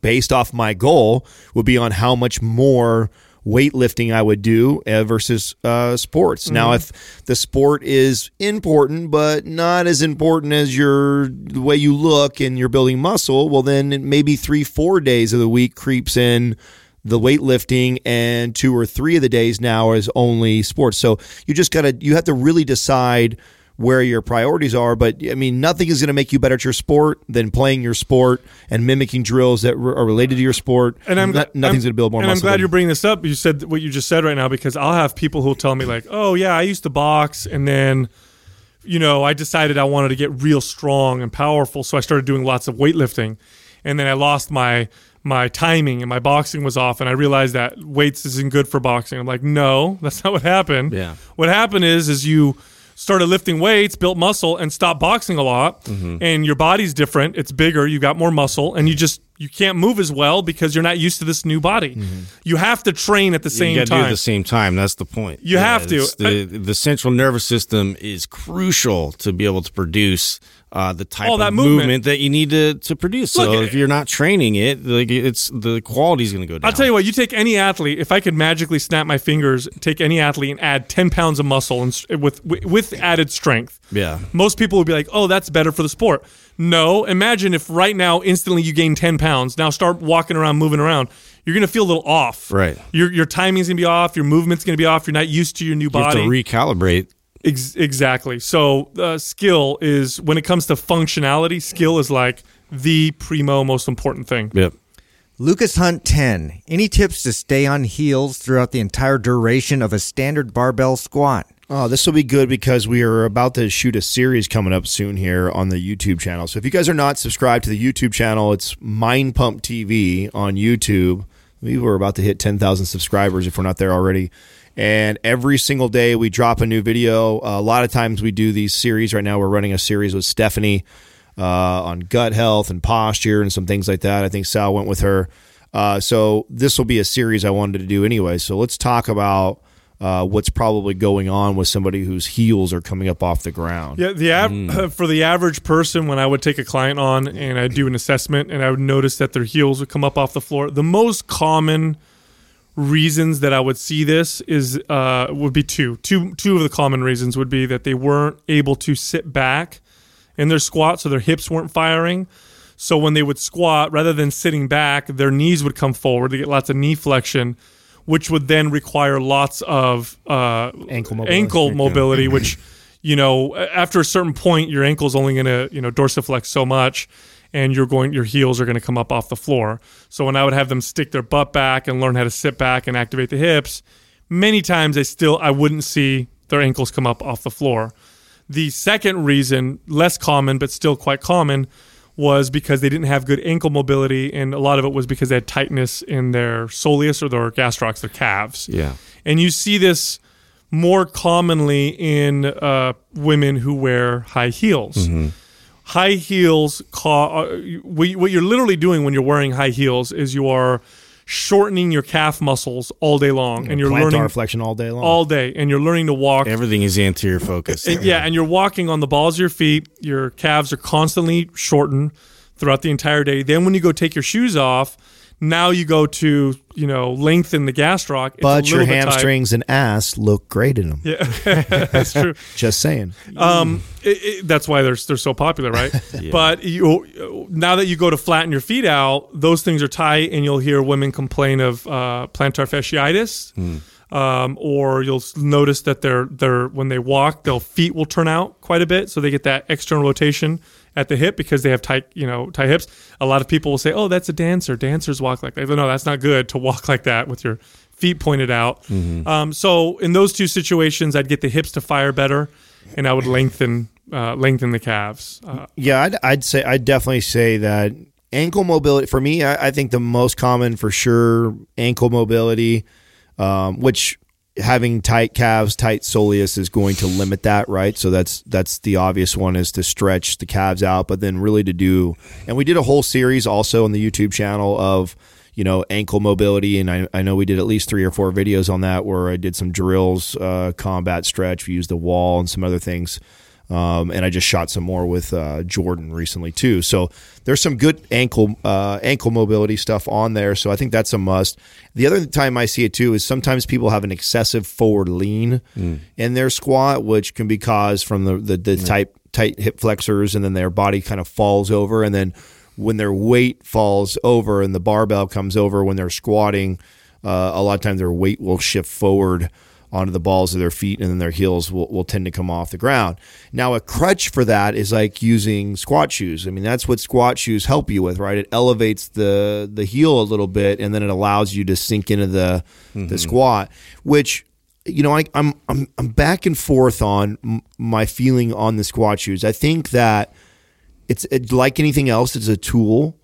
based off my goal would be on how much more weightlifting I would do uh, versus uh, sports. Now, if the sport is important but not as important as your the way you look and you're building muscle, well, then maybe three, four days of the week creeps in the weightlifting and two or three of the days now is only sports. So you just gotta you have to really decide where your priorities are. But I mean, nothing is going to make you better at your sport than playing your sport and mimicking drills that re- are related to your sport. And I'm Not- nothing's going to build more And muscle. I'm glad you're bringing this up. You said what you just said right now because I'll have people who'll tell me like, "Oh yeah, I used to box, and then, you know, I decided I wanted to get real strong and powerful, so I started doing lots of weightlifting, and then I lost my my timing and my boxing was off, and I realized that weights isn't good for boxing. I'm like, no, that's not what happened. Yeah. What happened is is you started lifting weights, built muscle, and stopped boxing a lot. Mm-hmm. And your body's different; it's bigger. You got more muscle, and you just you can't move as well because you're not used to this new body. You have to train at the Mm-hmm. you same gotta do time. at the same time. That's the point. You have to. The, the central nervous system is crucial to be able to produce uh, the type All of that movement. movement. that you need to, to produce. so if you're not training it, like it's the quality's going to go down. I'll tell you what. You take any athlete. If I could magically snap my fingers, take any athlete and add ten pounds of muscle and with with added strength. Yeah. Most people would be like, "Oh, that's better for the sport." No. Imagine if right now, instantly, you gain ten pounds. Now start walking around, moving around. You're gonna feel a little off. Right. Your your timing's gonna be off. Your movement's gonna be off. You're not used to your new body. You have to recalibrate. Ex- exactly. So, uh, skill is when it comes to functionality. Skill is like the primo most important thing. Yep. Lucas Hunt 10. Any tips to stay on heels throughout the entire duration of a standard barbell squat? Oh, this will be good because we are about to shoot a series coming up soon here on the YouTube channel. So if you guys are not subscribed to the YouTube channel, it's Mind Pump TV on YouTube. We were about to hit 10,000 subscribers if we're not there already. And every single day we drop a new video. a lot of times we do these series. Right now we're running a series with Stephanie uh, on gut health and posture and some things like that. I think Sal went with her. Uh, so this will be a series I wanted to do anyway. So let's talk about uh, what's probably going on with somebody whose heels are coming up off the ground. Yeah, the av- for the average person, when I would take a client on and I'd do an assessment and I would notice that their heels would come up off the floor, the most common reasons that I would see this is uh, would be two. Two two of the common reasons would be that they weren't able to sit back in their squat, so their hips weren't firing. So when they would squat, rather than sitting back, their knees would come forward. They get lots of knee flexion. which would then require lots of uh, Ankle mobility. ankle mobility, which you know after a certain point your ankle's only going to you know dorsiflex so much and you're going your heels are going to come up off the floor so when i would have them stick their butt back and learn how to sit back and activate the hips many times they still i wouldn't see their ankles come up off the floor the second reason less common but still quite common was because they didn't have good ankle mobility and a lot of it was because they had tightness in their soleus or their gastrocs their calves Yeah. and you see this more commonly in uh, women who wear high heels. High heels, ca- uh, what what you're literally doing when you're wearing high heels is you are shortening your calf muscles all day long, and you're Plantar learning flexion all day long. all day, and you're learning to walk. Everything is anterior focused. And- yeah, and you're walking on the balls of your feet. Your calves are constantly shortened throughout the entire day. Then when you go take your shoes off, now you go to you know lengthen the gastroc. It's but your hamstrings and ass look great in them. Yeah, that's true. Just saying. Um, it, it, that's why they're they're so popular, right? But you now that you go to flatten your feet out, those things are tight, and you'll hear women complain of uh, plantar fasciitis. Um, or you'll notice that they're they're when they walk, their feet will turn out quite a bit, so they get that external rotation at the hip because they have tight you know tight hips. A lot of people will say, "Oh, that's a dancer. Dancers walk like that." No, that's not good to walk like that with your feet pointed out. Um, so in those two situations, I'd get the hips to fire better, and I would lengthen uh, lengthen the calves. Uh, Yeah, I'd, I'd say I'd definitely say that ankle mobility for me. I, I think the most common for sure ankle mobility, um, which having tight calves, tight soleus is going to limit that, right? So that's that's the obvious one is to stretch the calves out, but then really to do. And we did a whole series also on the YouTube channel of you know ankle mobility, and I, I know we did at least three or four videos on that where I did some drills, uh, combat stretch, we used the wall and some other things. Um, and I just shot some more with uh, Jordan recently too. So there's some good ankle uh, ankle mobility stuff on there. So I think that's a must. The other time I see it too is sometimes people have an excessive forward lean in their squat, which can be caused from the the, the tight tight hip flexors, and then their body kind of falls over, and then when their weight falls over and the barbell comes over when they're squatting, uh, a lot of times their weight will shift forward onto the balls of their feet and then their heels will, will tend to come off the ground. Now, a crutch for that is like using squat shoes. I mean, that's what squat shoes help you with, right? It elevates the the heel a little bit and then it allows you to sink into the the mm-hmm. squat, which you know, I, I'm I'm I'm back and forth on m- my feeling on the squat shoes. I think that it's it, like anything else, it's a tool.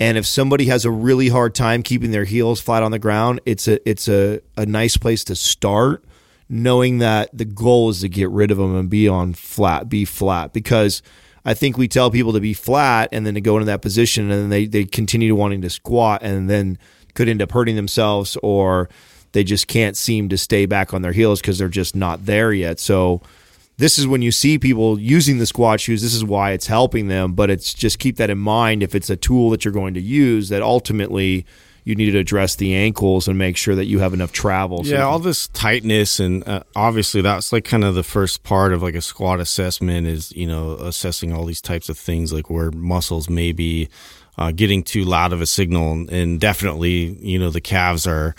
And if somebody has a really hard time keeping their heels flat on the ground, it's a it's a, a nice place to start, knowing that the goal is to get rid of them and be on flat, be flat. Because I think we tell people to be flat and then to go into that position and then they, they continue to wanting to squat and then could end up hurting themselves or they just can't seem to stay back on their heels because they're just not there yet. So this is when you see people using the squat shoes. This is why it's helping them. But it's just keep that in mind if it's a tool that you're going to use. That ultimately you need to address the ankles and make sure that you have enough travel. So yeah, all this tightness and uh, obviously that's like kind of the first part of like a squat assessment is you know assessing all these types of things like where muscles may be uh, getting too loud of a signal and definitely you know the calves are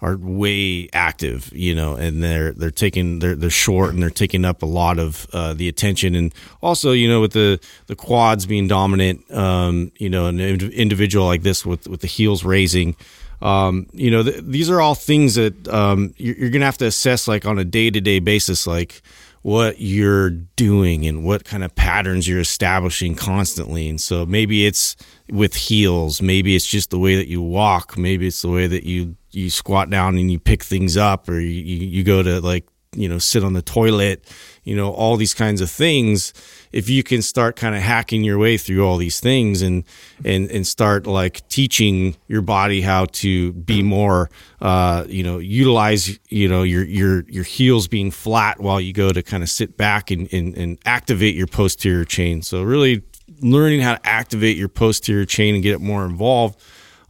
are way active you know and they're they're taking they're they're short and they're taking up a lot of uh, the attention. And also you know with the the quads being dominant um, you know an ind- individual like this with with the heels raising um, you know, th- these are all things that um, you're, you're going to have to assess like on a day to day basis, like what you're doing and what kind of patterns you're establishing constantly. And so maybe it's with heels, maybe it's just the way that you walk, maybe it's the way that you you squat down and you pick things up, or you, you go to like you know sit on the toilet, you know, all these kinds of things if you can start kind of hacking your way through all these things and and and start like teaching your body how to be more uh you know utilize you know your your your heels being flat while you go to kind of sit back and and, and activate your posterior chain. So really learning how to activate your posterior chain and get it more involved.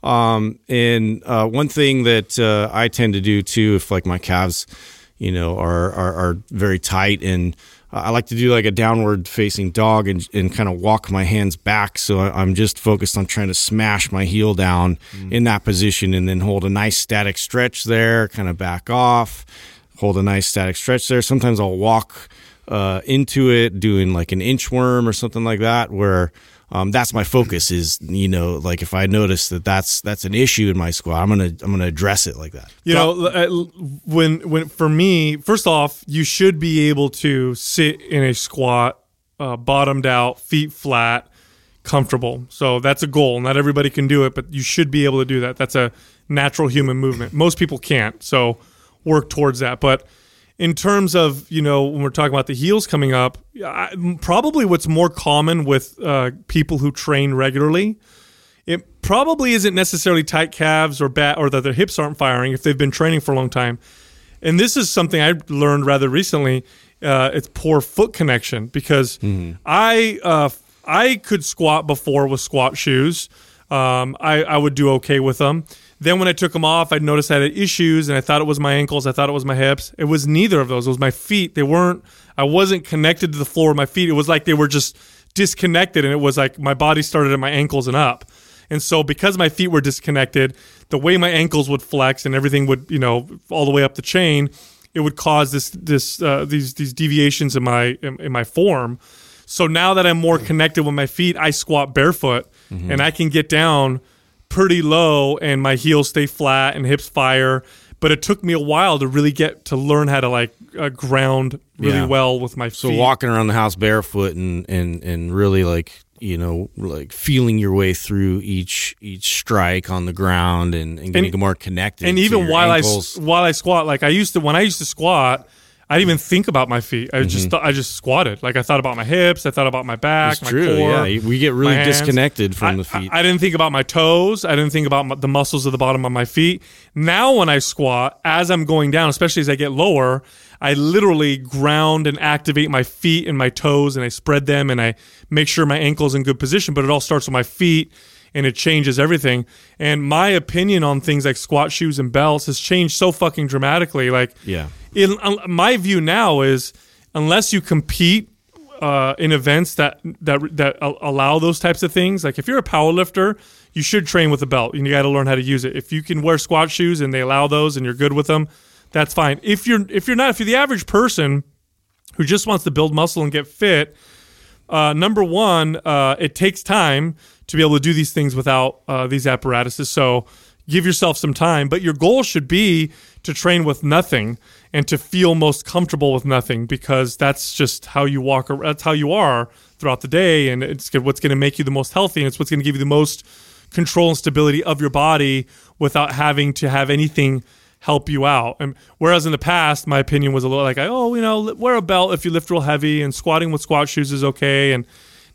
Um and uh one thing that uh i tend to do too if like my calves you know are are, are very tight and I like to do like a downward facing dog and, and kind of walk my hands back. So I- I'm just focused on trying to smash my heel down in that position and then hold a nice static stretch there, kind of back off, hold a nice static stretch there. Sometimes I'll walk uh, into it doing like an inchworm or something like that where um, that's my focus is you know like if I notice that that's that's an issue in my squat I'm gonna I'm gonna address it like that You know, uh, when when for me, first off, you should be able to sit in a squat, uh, bottomed out, feet flat, comfortable. So that's a goal. Not everybody can do it, but you should be able to do that. That's a natural human movement. Most people can't. So work towards that. But in terms of you know when we're talking about the heels coming up, I, probably what's more common with uh, people who train regularly it probably isn't necessarily tight calves or bat or that their hips aren't firing if they've been training for a long time. And this is something I learned rather recently. Uh, it's poor foot connection because I uh, I could squat before with squat shoes. Um, I, I would do okay with them. Then when I took them off, I noticed I had issues, and I thought it was my ankles. I thought it was my hips. It was neither of those. It was my feet. They weren't. I wasn't connected to the floor of my feet. It was like they were just disconnected, and it was like my body started at my ankles and up. And so because my feet were disconnected, the way my ankles would flex and everything would, you know, all the way up the chain, it would cause this this uh, these these deviations in my in, in my form. So now that I'm more connected with my feet, I squat barefoot and I can get down pretty low and my heels stay flat and hips fire. But it took me a while to really get to learn how to like uh, ground really Yeah. well with my so feet. walking around the house barefoot and and and really like you know like feeling your way through each each strike on the ground and, and getting And- more connected and even while ankles. I while I squat, like I used to when I used to squat, I didn't even think about my feet. I just mm-hmm. thought, I just squatted. Like I thought about my hips, I thought about my back, It's my true, core. yeah. We get really disconnected from I- the feet. I, I didn't think about my toes. I didn't think about my, the muscles of the bottom of my feet. Now when I squat, as I'm going down, especially as I get lower, I literally ground and activate my feet and my toes, and I spread them, and I make sure my ankle's in good position. But it all starts with my feet and it changes everything. And my opinion on things like squat shoes and belts has changed so fucking dramatically. Like, Yeah. in um, my view now is unless you compete uh, in events that that that allow those types of things, like if you're a power lifter, you should train with a belt and you got to learn how to use it. If you can wear squat shoes and they allow those and you're good with them, that's fine. If you're if you're not if you're the average person who just wants to build muscle and get fit, uh, number one, uh, it takes time to be able to do these things without uh, these apparatuses. So give yourself some time, but your goal should be to train with nothing and to feel most comfortable with nothing because that's just how you walk. That's how you are throughout the day, and it's what's going to make you the most healthy, and it's what's going to give you the most control and stability of your body without having to have anything help you out. And whereas in the past, my opinion was a little like, oh, you know, wear a belt if you lift real heavy, and squatting with squat shoes is okay. And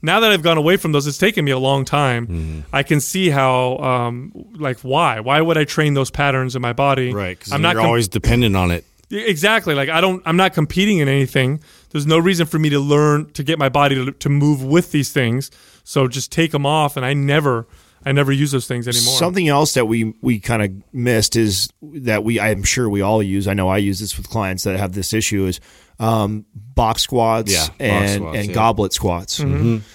now that I've gone away from those, it's taken me a long time. Mm-hmm. I can see how, um, like, why? Why would I train those patterns in my body? right because I'm you're not com- always dependent on it exactly like I don't. I'm not competing in anything. There's no reason for me to learn to get my body to, to move with these things. So just take them off, and I never, I never use those things anymore. Something else that we we kind of missed is that we I'm sure we all use. I know I use this with clients that have this issue is um, box squats Yeah, box and squats, and yeah. goblet squats.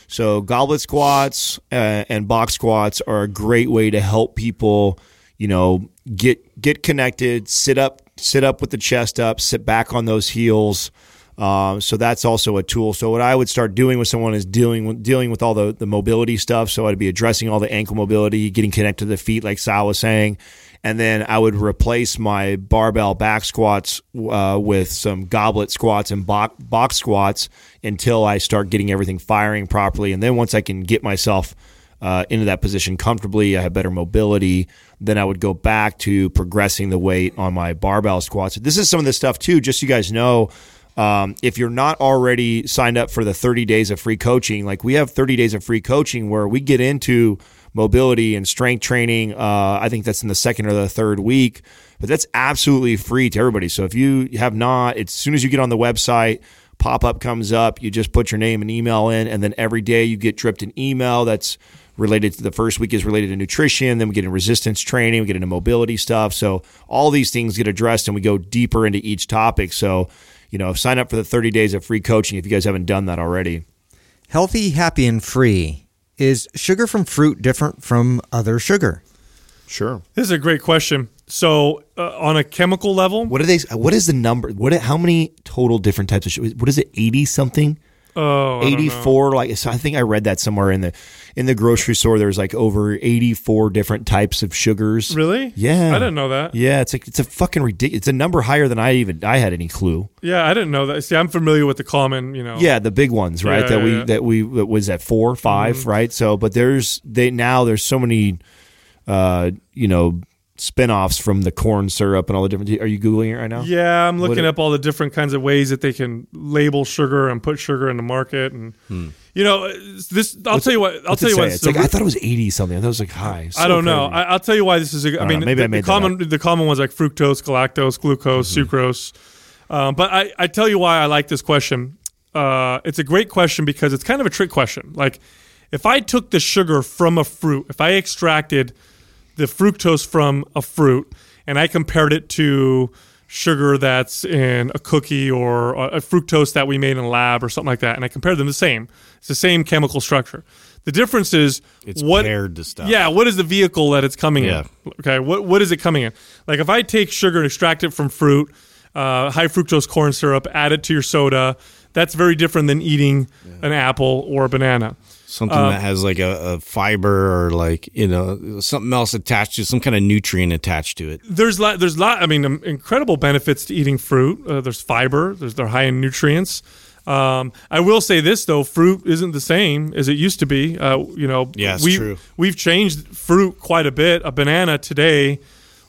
So goblet squats uh, and box squats are a great way to help people, you know, get get connected, sit up, sit up with the chest up, sit back on those heels. Um, so that's also a tool. So what I would start doing with someone is dealing with dealing with all the the mobility stuff. So I'd be addressing all the ankle mobility, getting connected to the feet, like Sal was saying, and then I would replace my barbell back squats uh, with some goblet squats and box, box squats until I start getting everything firing properly. And then once I can get myself uh, into that position comfortably, I have better mobility. Then I would go back to progressing the weight on my barbell squats. This is some of the stuff too, just so you guys know. Um, if you're not already signed up for the 30 days of free coaching, like we have 30 days of free coaching where we get into mobility and strength training. Uh, I think that's in the second or the third week, but that's absolutely free to everybody. So if you have not, as soon as you get on the website, pop up comes up, you just put your name and email in, and then every day you get dripped an email that's related to the first week is related to nutrition. Then we get into resistance training, we get into mobility stuff. So all these things get addressed and we go deeper into each topic. So you know, sign up for the 30 days of free coaching if you guys haven't done that already. Healthy, happy, and free. Is sugar from fruit different from other sugar? Sure. This is a great question. So, uh, on a chemical level, What are they? What is the number? What? How many total different types of sugar? What is it? 80 something? Oh, don't know. 84 like so I think I read that somewhere in the in the grocery store there's like over 84 different types of sugars. Really? Yeah. I didn't know that. Yeah, it's like it's a fucking ridiculous. It's a number higher than I even I had any clue. Yeah, I didn't know that. See, I'm familiar with the common, you know. Yeah, the big ones, right? Yeah, that yeah, we yeah. Mm-hmm. that we was at 4 5, right? So, but there's they now there's so many uh, you know, spin-offs from the corn syrup and all the different Are you googling it right now? Yeah, I'm looking What up all the different kinds of ways that they can label sugar and put sugar in the market, and you know, this. I'll tell you what. I'll Hmm. Tell you what. It's so like I thought it was 80 something. I thought it was like high. I don't know. I, I'll tell you why this is. A, I don't mean, know. Maybe the, I made the common the common ones like fructose, galactose, glucose, Mm-hmm. sucrose. Um, but I, I tell you why I like this question. Uh, it's a great question because it's kind of a trick question. Like, if I took the sugar from a fruit, if I extracted the fructose from a fruit and I compared it to sugar that's in a cookie or a fructose that we made in a lab or something like that, and I compared them the same, it's the same chemical structure. The difference is It's what paired to stuff. Yeah, what is the vehicle that it's coming Yeah. in? Okay, what what is it coming in? Like if I take sugar and extract it from fruit, uh, high fructose corn syrup, add it to your soda, that's very different than eating an apple or a banana. Something Uh, that has like a, a fiber or like you know something else attached to some kind of nutrient attached to it. There's lot, there's lot. I mean, um, incredible benefits to eating fruit. Uh, there's fiber. There's they're high in nutrients. Um, I will say this though, fruit isn't the same as it used to be. Uh, you know, Yeah, we, true. We've changed fruit quite a bit. A banana today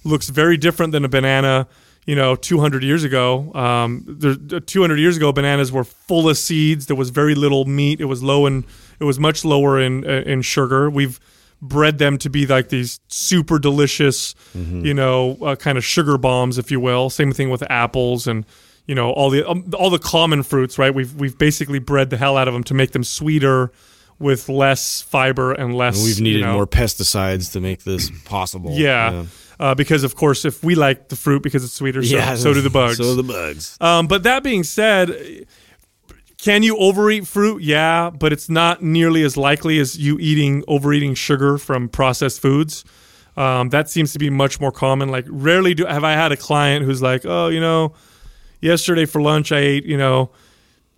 looks very different than a banana. You know, 200 years ago, um, there, 200 years ago, bananas were full of seeds. There was very little meat. It was low in, it was much lower in uh, in sugar. We've bred them to be like these super delicious, you know, uh, kind of sugar bombs, if you will. Same thing with apples and you know all the um, all the common fruits, right? We've we've basically bred the hell out of them to make them sweeter with less fiber and less. And we've needed you know, more pesticides to make this possible. Yeah. Uh, because of course, if we like the fruit because it's sweeter, so, yeah. so do the bugs. So do the bugs. Um, but that being said, can you overeat fruit? Yeah, but it's not nearly as likely as you eating overeating sugar from processed foods. Um, that seems to be much more common. Like, rarely do have I had a client who's like, "Oh, you know, yesterday for lunch I ate, you know,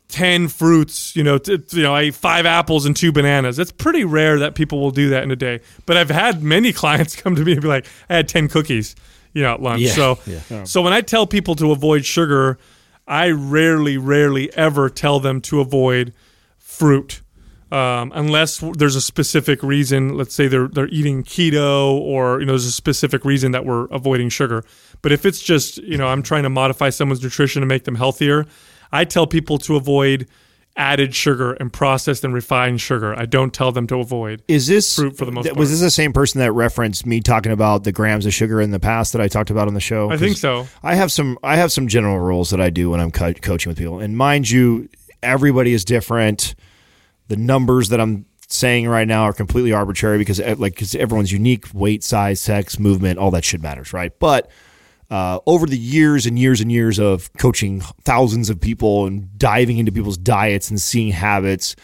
ten fruits. You know, t- you know, I ate five apples and two bananas." It's pretty rare that people will do that in a day. But I've had many clients come to me and be like, "I had ten cookies." You know, at lunch. Yeah, So, yeah. so when I tell people to avoid sugar, I rarely, rarely ever tell them to avoid fruit, um, unless there's a specific reason. Let's say they're they're eating keto, or you know, there's a specific reason that we're avoiding sugar. But if it's just you know, I'm trying to modify someone's nutrition to make them healthier, I tell people to avoid added sugar and processed and refined sugar. I don't tell them to avoid. Is this Fruit for the most th- part. Was this the same person that referenced me talking about the grams of sugar in the past that I talked about on the show? I think so. I have some. I have some general rules that I do when I'm co- coaching with people, and mind you, everybody is different. The numbers that I'm saying right now are completely arbitrary because, eh, like, because everyone's unique, weight, size, sex, movement, all that shit matters, right? But uh, over the years and years and years of coaching thousands of people and diving into people's diets and seeing habits,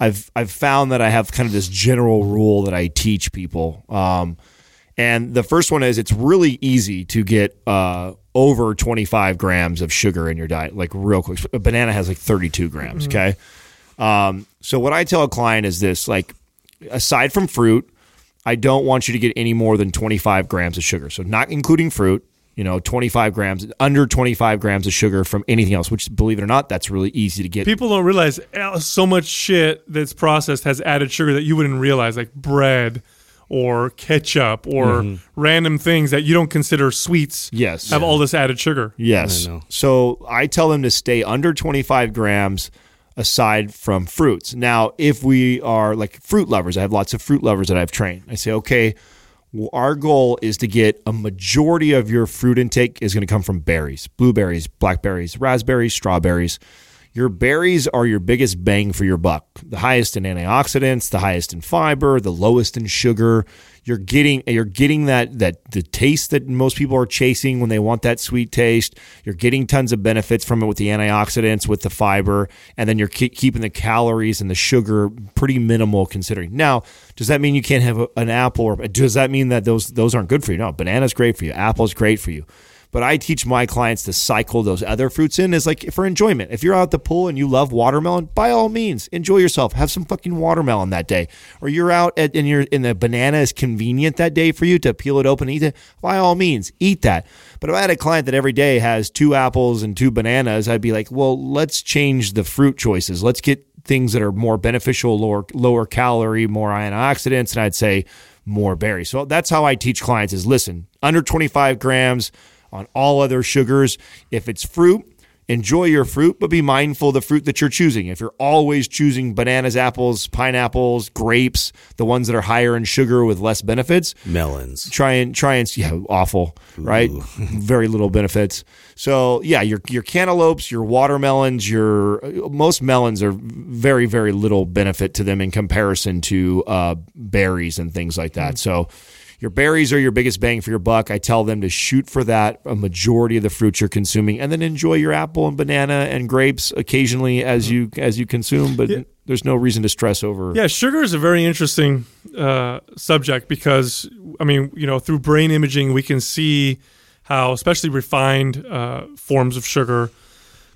I've I've found that I have kind of this general rule that I teach people. Um, and the first one is it's really easy to get uh, over 25 grams of sugar in your diet, like real quick. A banana has like 32 grams. Okay. Um, so what I tell a client is this: like, aside from fruit, I don't want you to get any more than 25 grams of sugar. So not including fruit. You know, 25 grams, under 25 grams of sugar from anything else. Which, believe it or not, that's really easy to get. People don't realize uh, so much shit that's processed has added sugar that you wouldn't realize, like bread or ketchup or random things that you don't consider sweets. Yes. have all this added sugar. Yes. I know. So I tell them to stay under 25 grams aside from fruits. Now, if we are like fruit lovers, I have lots of fruit lovers that I've trained. I say, okay, well, our goal is to get a majority of your fruit intake is going to come from berries, blueberries, blackberries, raspberries, strawberries. Your berries are your biggest bang for your buck. The highest in antioxidants, the highest in fiber, the lowest in sugar. You're getting you're getting that that the taste that most people are chasing when they want that sweet taste. You're getting tons of benefits from it with the antioxidants, with the fiber, and then you're ke- keeping the calories and the sugar pretty minimal considering. Now, does that mean you can't have a, an apple or does that mean that those those aren't good for you? No, banana's great for you. Apple's great for you. But I teach my clients to cycle those other fruits in as like for enjoyment. If you're out at the pool and you love watermelon, by all means, enjoy yourself. Have some fucking watermelon that day. Or you're out at, and you're the banana is convenient that day for you to peel it open and eat it. By all means, eat that. But if I had a client that every day has two apples and two bananas, I'd be like, well, let's change the fruit choices. Let's get things that are more beneficial, lower lower calorie, more antioxidants, and I'd say more berries. So that's how I teach clients is listen, under 25 grams on all other sugars. If it's fruit, enjoy your fruit, but be mindful of the fruit that you're choosing. If you're always choosing bananas, apples, pineapples, grapes, the ones that are higher in sugar with less benefits, Melons. try and try and yeah, awful, right? Very little benefits. So yeah, your your cantaloupes, your watermelons, your most melons are very very little benefit to them in comparison to uh, berries and things like that. So. Your berries are your biggest bang for your buck. I tell them to shoot for that a majority of the fruits you're consuming, and then enjoy your apple and banana and grapes occasionally as you as you consume. But there's no reason to stress over. Yeah, sugar is a very interesting uh, subject because, I mean, you know, through brain imaging, we can see how, especially refined uh, forms of sugar,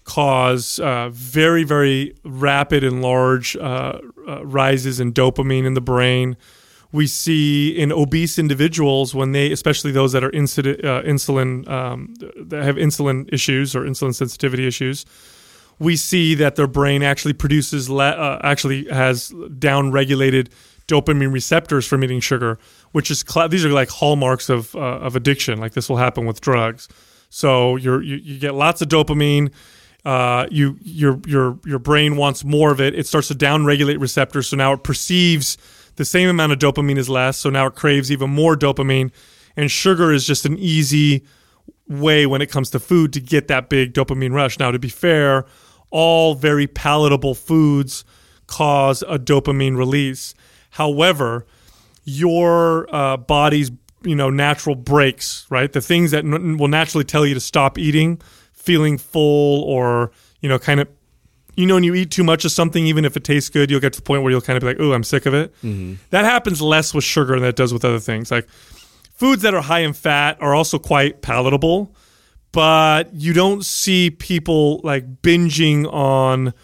cause uh, very, very rapid and large uh, uh, rises in dopamine in the brain. We see in obese individuals when they, especially those that are insulin, uh, insulin um, that have insulin issues or insulin sensitivity issues, we see that their brain actually produces le- uh, actually has down regulated dopamine receptors from eating sugar which is cla these are like hallmarks of uh, of addiction. Like this will happen with drugs. So you you get lots of dopamine uh, you your your your brain wants more of it. It starts to down regulate receptors. So now it perceives the same amount of dopamine is less so now it craves even more dopamine and sugar is just an easy way when it comes to food to get that big dopamine rush. Now, to be fair, all very palatable foods cause a dopamine release. However, your uh, body's you know natural breaks, right? The things that n- will naturally tell you to stop eating, feeling full, or you know, kind of. You know, when you eat too much of something, even if it tastes good, you'll get to the point where you'll kind of be like, "Oh, I'm sick of it." That happens less with sugar than it does with other things. Like foods that are high in fat are also quite palatable, but you don't see people like binging on,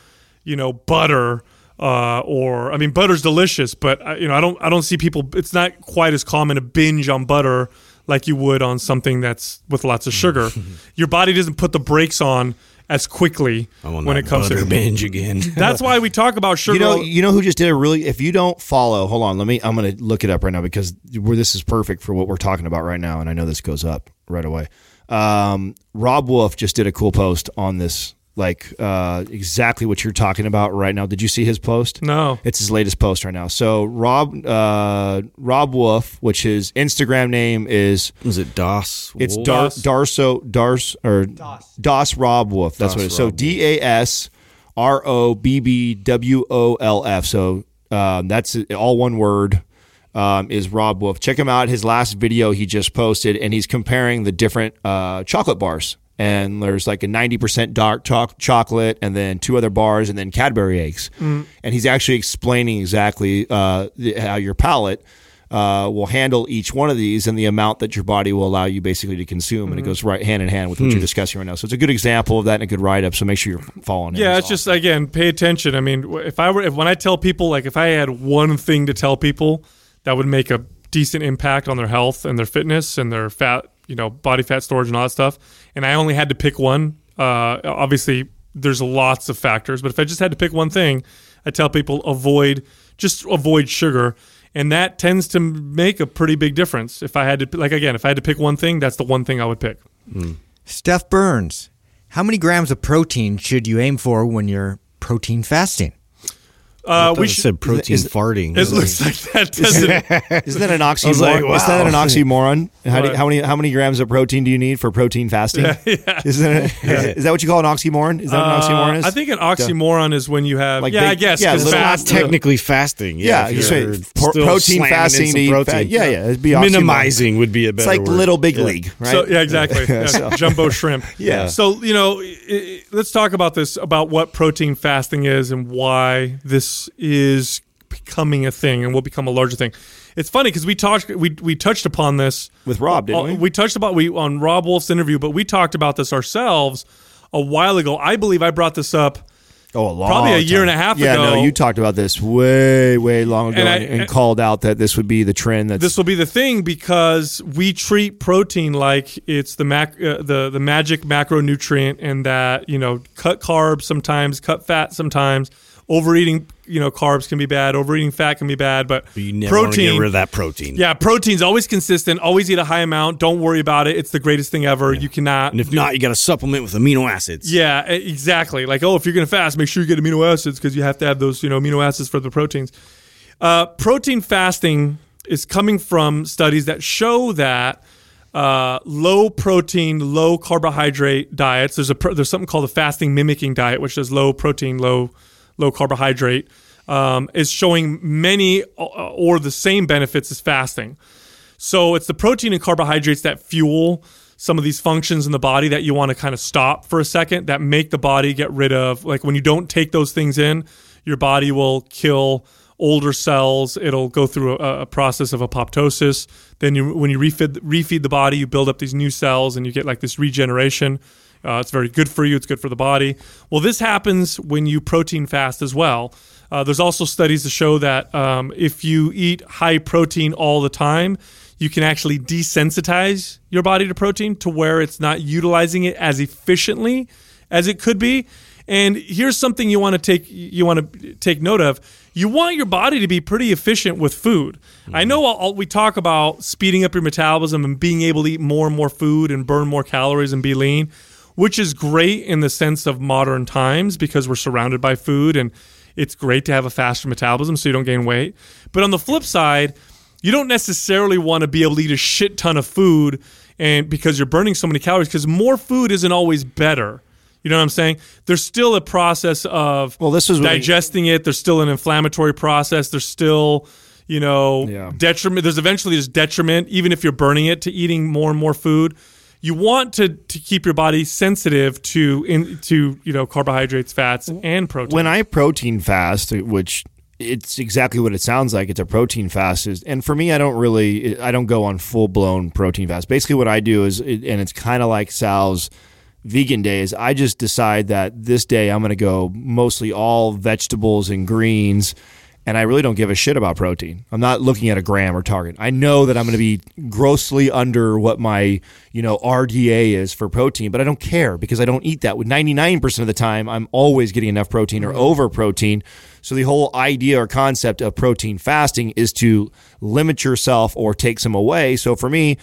you know, butter. Uh, or I mean, butter's delicious, but uh, you know, I don't, I don't see people. It's not quite as common to binge on butter like you would on something that's with lots of sugar. Your body doesn't put the brakes on as quickly when that it comes to binge again. That's why we talk about sugar. You know, you know who just did a really. If you don't follow, hold on. Let me. I'm going to look it up right now because where this is perfect for what we're talking about right now, and I know this goes up right away. Um, Robb Wolf just did a cool post on this, like uh, exactly what you're talking about right now. Did you see his post? no, It's his latest post right now. So Rob uh, Robb Wolf, which his Instagram name is Was it DOS? it's Wolf? Dar Darso Dars or Das, Robb Wolf. That's Das what it is. So Rob D A S R O B B W O L F. So um, that's all one word. Um, is Robb Wolf? Check him out. His last video he just posted, and he's comparing the different uh, chocolate bars. And there's like a 90% dark choc- chocolate, and then two other bars, and then Cadbury eggs. And he's actually explaining exactly uh, the, how your palate uh, will handle each one of these and the amount that your body will allow you basically to consume. And it goes right hand in hand with what you're discussing right now. So it's a good example of that and a good write up. So make sure you're following it. Yeah, It's it's just again, pay attention. I mean, if I were, if when I tell people, like, if I had one thing to tell people that would make a decent impact on their health and their fitness and their fat, you know, body fat storage and all that stuff, and I only had to pick one, uh, obviously there's lots of factors, but if I just had to pick one thing, I tell people avoid, just avoid sugar. And that tends to make a pretty big difference. If I had to, like, again, if I had to pick one thing, that's the one thing I would pick. Steph Burns, how many grams of protein should you aim for when you're protein fasting? Uh, we should said protein farting. It looks like that, doesn't? Isn't that an oxymoron? like, Isn't that an oxymoron? How, do, how many how many grams of protein do you need for protein fasting? Isn't it, is that what you call an oxymoron? Is that what an oxymoron is? Uh, I think an oxymoron is when you have. Like yeah, I guess. Yeah, little- fast- technically fasting. yeah, you you're pro- protein fasting to eat protein. fat. Yeah, yeah, it'd be oxymoron. Minimizing would be a better. It's like word. little big Yeah. league, right? So yeah, exactly. So- Jumbo shrimp. Yeah. So you know, let's talk about this about what protein fasting is and why this is becoming a thing and will become a larger thing. It's funny because we talked we we touched upon this With Rob, didn't uh, we? We touched about we on Robb Wolf's interview, but we talked about this ourselves a while ago. I believe I brought this up. Oh, a long Probably a year time. and a half yeah, ago. no, you talked about this way, way long ago And I- and and- called out that this would be the trend. That's This will be the thing because we treat protein like it's the mac uh, the the magic macronutrient, and that you know cut carbs sometimes, cut fat sometimes. Overeating, you know, carbs can be bad. Overeating fat can be bad, but, But you never protein. get rid of that protein. yeah, protein's always consistent. Always eat a high amount. Don't worry about it. It's the greatest thing ever. You cannot. And if not, you got to supplement with amino acids. Yeah, exactly. Like, oh, if you're going to fast, make sure you get amino acids because you have to have those, you know, amino acids for the proteins. Uh, protein fasting is coming from studies that show that uh, low protein, low carbohydrate diets. There's a there's something called a fasting mimicking diet, which is low protein, low low carbohydrate, um, is showing many uh, or the same benefits as fasting. So it's the protein and carbohydrates that fuel some of these functions in the body that you want to kind of stop for a second that make the body get rid of like when you don't take those things in, your body will kill older cells. It'll go through a, a process of apoptosis. Then you when you refeed refeed the body, you build up these new cells and you get like this regeneration. Uh, it's very good for you. It's good for the body. Well, this happens when you protein fast as well. Uh, there's also studies to show that um, if you eat high protein all the time, you can actually desensitize your body to protein to where it's not utilizing it as efficiently as it could be. And here's something you want to take you want to take note of. You want your body to be pretty efficient with food. I know all- we talk about speeding up your metabolism and being able to eat more and more food and burn more calories and be lean, which is great in the sense of modern times because we're surrounded by food and it's great to have a faster metabolism so you don't gain weight. But on the flip side, you don't necessarily want to be able to eat a shit ton of food and because you're burning so many calories because more food isn't always better. You know what I'm saying? There's still a process of Well, this is digesting it. There's still an inflammatory process. There's still, you know, Yeah. detriment. There's eventually there's detriment, even if you're burning it to eating more and more food. You want to, to keep your body sensitive to in, to you know carbohydrates, fats, and protein. when I protein fast, which it's exactly what it sounds like. It's a protein fast, is, and for me, I don't really, I don't go on full blown protein fast. Basically, what I do is, and it's kind of like Sal's vegan days. I just decide that this day I'm going to go mostly all vegetables and greens. And I really don't give a shit about protein. I'm not looking at a gram or target. I know that I'm going to be grossly under what my, you know, RDA is for protein, but I don't care because I don't eat that. With 99% of the time, I'm always getting enough protein or over protein. So the whole idea or concept of protein fasting is to limit yourself or take some away. So for me,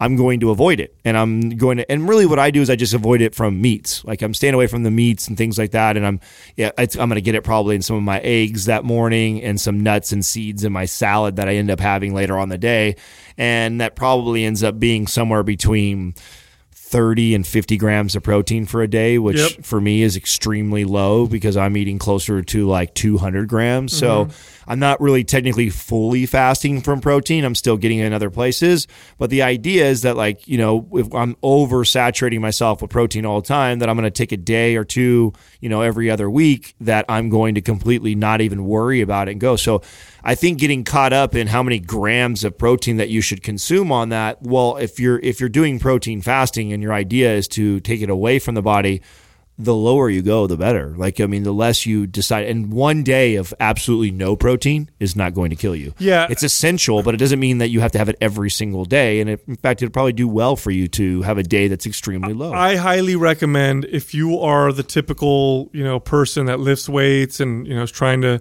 I'm going to avoid it. And I'm going to, and really what I do is I just avoid it from meats. Like I'm staying away from the meats and things like that. And I'm, yeah, it's, I'm going to get it probably in some of my eggs that morning and some nuts and seeds in my salad that I end up having later on the day. And that probably ends up being somewhere between 30 and 50 grams of protein for a day, which Yep. for me is extremely low because I'm eating closer to like 200 grams. So mm-hmm. I'm not really technically fully fasting from protein. I'm still getting it in other places. But the idea is that, like, you know, if I'm oversaturating myself with protein all the time, that I'm going to take a day or two, you know, every other week that I'm going to completely not even worry about it and go. So I think getting caught up in how many grams of protein that you should consume on that, well, if you're if you're doing protein fasting and your idea is to take it away from the body, the lower you go, the better. Like I mean, the less you decide. And one day of absolutely no protein is not going to kill you. Yeah. it's essential, but it doesn't mean that you have to have it every single day. And it, in fact, it'll probably do well for you to have a day that's extremely low. I highly recommend if you are the typical, you know, person that lifts weights and you know is trying to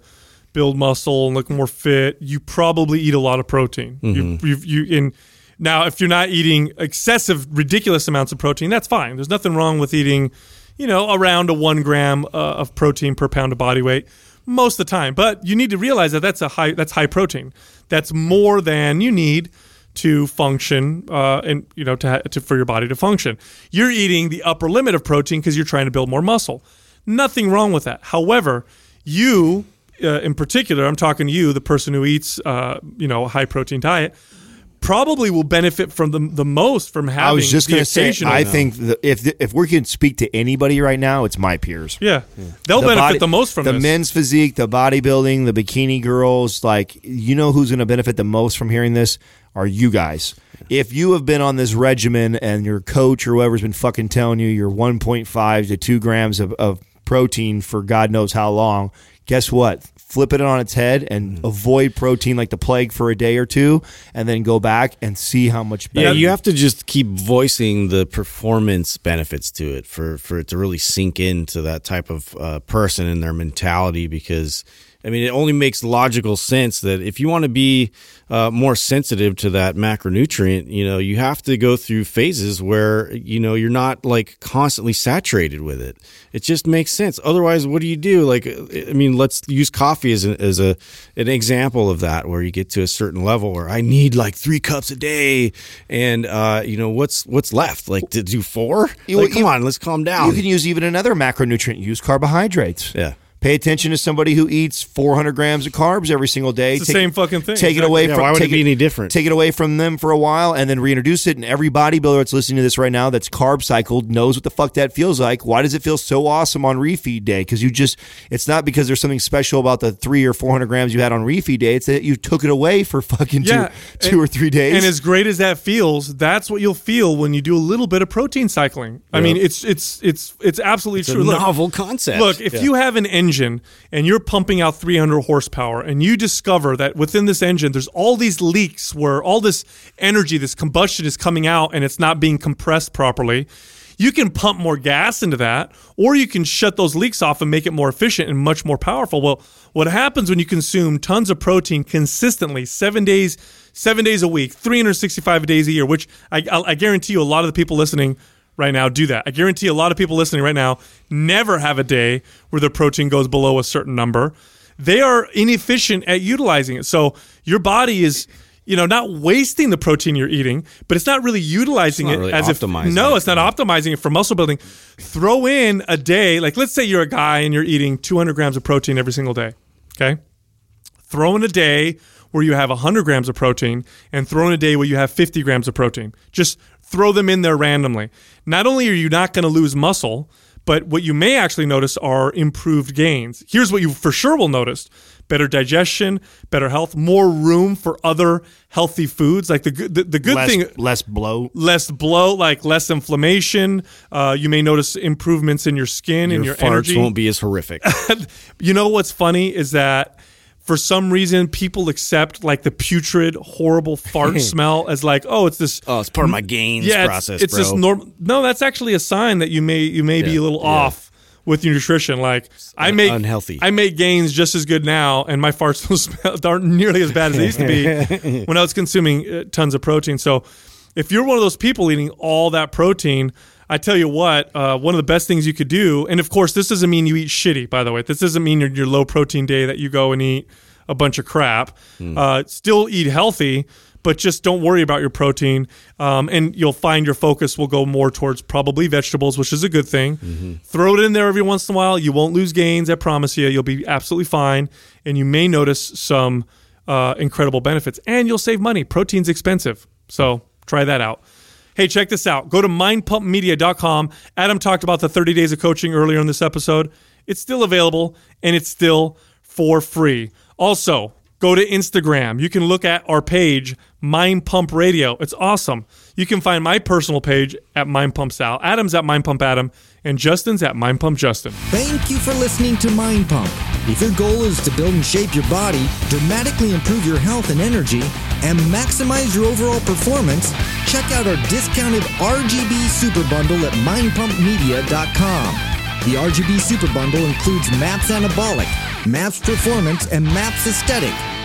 build muscle and look more fit, you probably eat a lot of protein. Mm-hmm. You, you, you in now if you're not eating excessive, ridiculous amounts of protein, that's fine. There's nothing wrong with eating, you know, around a one gram uh, of protein per pound of body weight. most of the time. But you need to realize that that's a high that's high protein. That's more than you need to function uh, and you know to, to for your body to function. You're eating the upper limit of protein because you're trying to build more muscle. Nothing wrong with that. However, you uh, in particular, I'm talking to you, the person who eats uh, you know a high protein diet. Probably will benefit from the the most from having. I was just going to say, I think that if if we can speak to anybody right now, it's my peers. yeah, they'll The benefit body- the most from the this. men's physique, the bodybuilding, the bikini girls. Like, you know who's going to benefit the most from hearing this are you guys. If you have been on this regimen and your coach or whoever's been fucking telling you you're 1.5 to 2 grams of, of protein for God knows how long, guess what? Flip it on its head and Mm-hmm. avoid protein like the plague for a day or two, and then go back and see how much better. Yeah, you have to just keep voicing the performance benefits to it for for it to really sink into that type of uh, person and their mentality. Because I mean, it only makes logical sense that if you want to be uh, more sensitive to that macronutrient, you know, you have to go through phases where you know you're not like constantly saturated with it. It just makes sense. Otherwise, what do you do? Like, I mean, let's use coffee as a, as a an example of that, where you get to a certain level where I need like three cups a day, and uh, you know what's what's left? Like to do four? Like, come on, let's calm down. You can use even another macronutrient. Use carbohydrates. Yeah. Pay attention to somebody who eats 400 grams of carbs every single day. It's the same fucking thing. Take it away Yeah, from. why would it take be any different? Take it away from them for a while, and then reintroduce it. And every bodybuilder that's listening to this right now, that's carb cycled, knows what the fuck that feels like. Why does it feel so awesome on refeed day? Because you just, it's not because there's something special about the three or 400 grams you had on refeed day. It's that you took it away for fucking Yeah, two, two and- or three days. And as great as that feels, that's what you'll feel when you do a little bit of protein cycling. I mean, it's it's it's it's absolutely It's a true. Look, novel concept. Look, if Yeah. you have an engine and you're pumping out 300 horsepower and you discover that within this engine there's all these leaks where all this energy, this combustion is coming out and it's not being compressed properly, you can pump more gas into that or you can shut those leaks off and make it more efficient and much more powerful. Well, what happens when you consume tons of protein consistently, 7 days 7 days a week, 365 days a year, which I, I I guarantee you a lot of the people listening right now do that. I guarantee a lot of people listening right now never have a day where their protein goes below a certain number. They are inefficient at utilizing it. So your body is, you know, not wasting the protein you're eating, but it's not really utilizing It's it really as if no, it's not optimizing it for muscle building. Throw in a day, like let's say you're a guy and you're eating 200 grams of protein every single day. Okay, throw in a day where you have 100 grams of protein and throw in a day where you have 50 grams of protein. Just throw them in there randomly. Not only are you not going to lose muscle, but what you may actually notice are improved gains. Here's what you for sure will notice better digestion, better health, more room for other healthy foods. Like the, good- the, the good less, thing less blow, less blow, like less inflammation. Uh, you may notice improvements in your skin and your your farts energy. won't be as horrific. You know what's funny is that for some reason people accept like the putrid, horrible fart smell as like, oh, it's this. oh, it's part of my gains yeah, it's- process, it's, bro. this normal. No, that's actually a sign that you may you may be a little yeah. off with your nutrition. Like I make unhealthy. I make gains just as good now, and my farts don't smell, aren't nearly as bad as they used to be when I was consuming uh, tons of protein. So, if you're one of those people eating all that protein, I tell you what, uh, one of the best things you could do, and of course, this doesn't mean you eat shitty. By the way, this doesn't mean your, your low protein day that you go and eat a bunch of crap. Uh, still eat healthy. But just don't worry about your protein, um, and you'll find your focus will go more towards probably vegetables, which is a good thing. Throw it in there every once in a while. You won't lose gains, I promise you. You'll be absolutely fine, and you may notice some uh, incredible benefits, and you'll save money. Protein's expensive, so try that out. Hey, check this out. Go to mindpumpmedia.com. Adam talked about the 30 days of coaching earlier in this episode. It's still available and it's still for free. Also, go to Instagram. You can look at our page, Mind Pump Radio. It's awesome. You can find my personal page at Mind Pump Sal, Adam's at Mind Pump Adam, and Justin's at Mind Pump Justin. Thank you for listening to Mind Pump. If your goal is to build and shape your body, dramatically improve your health and energy, and maximize your overall performance, check out our discounted RGB Super Bundle at mindpumpmedia.com. The RGB Super Bundle includes MAPS Anabolic, MAPS Performance, and MAPS Aesthetic.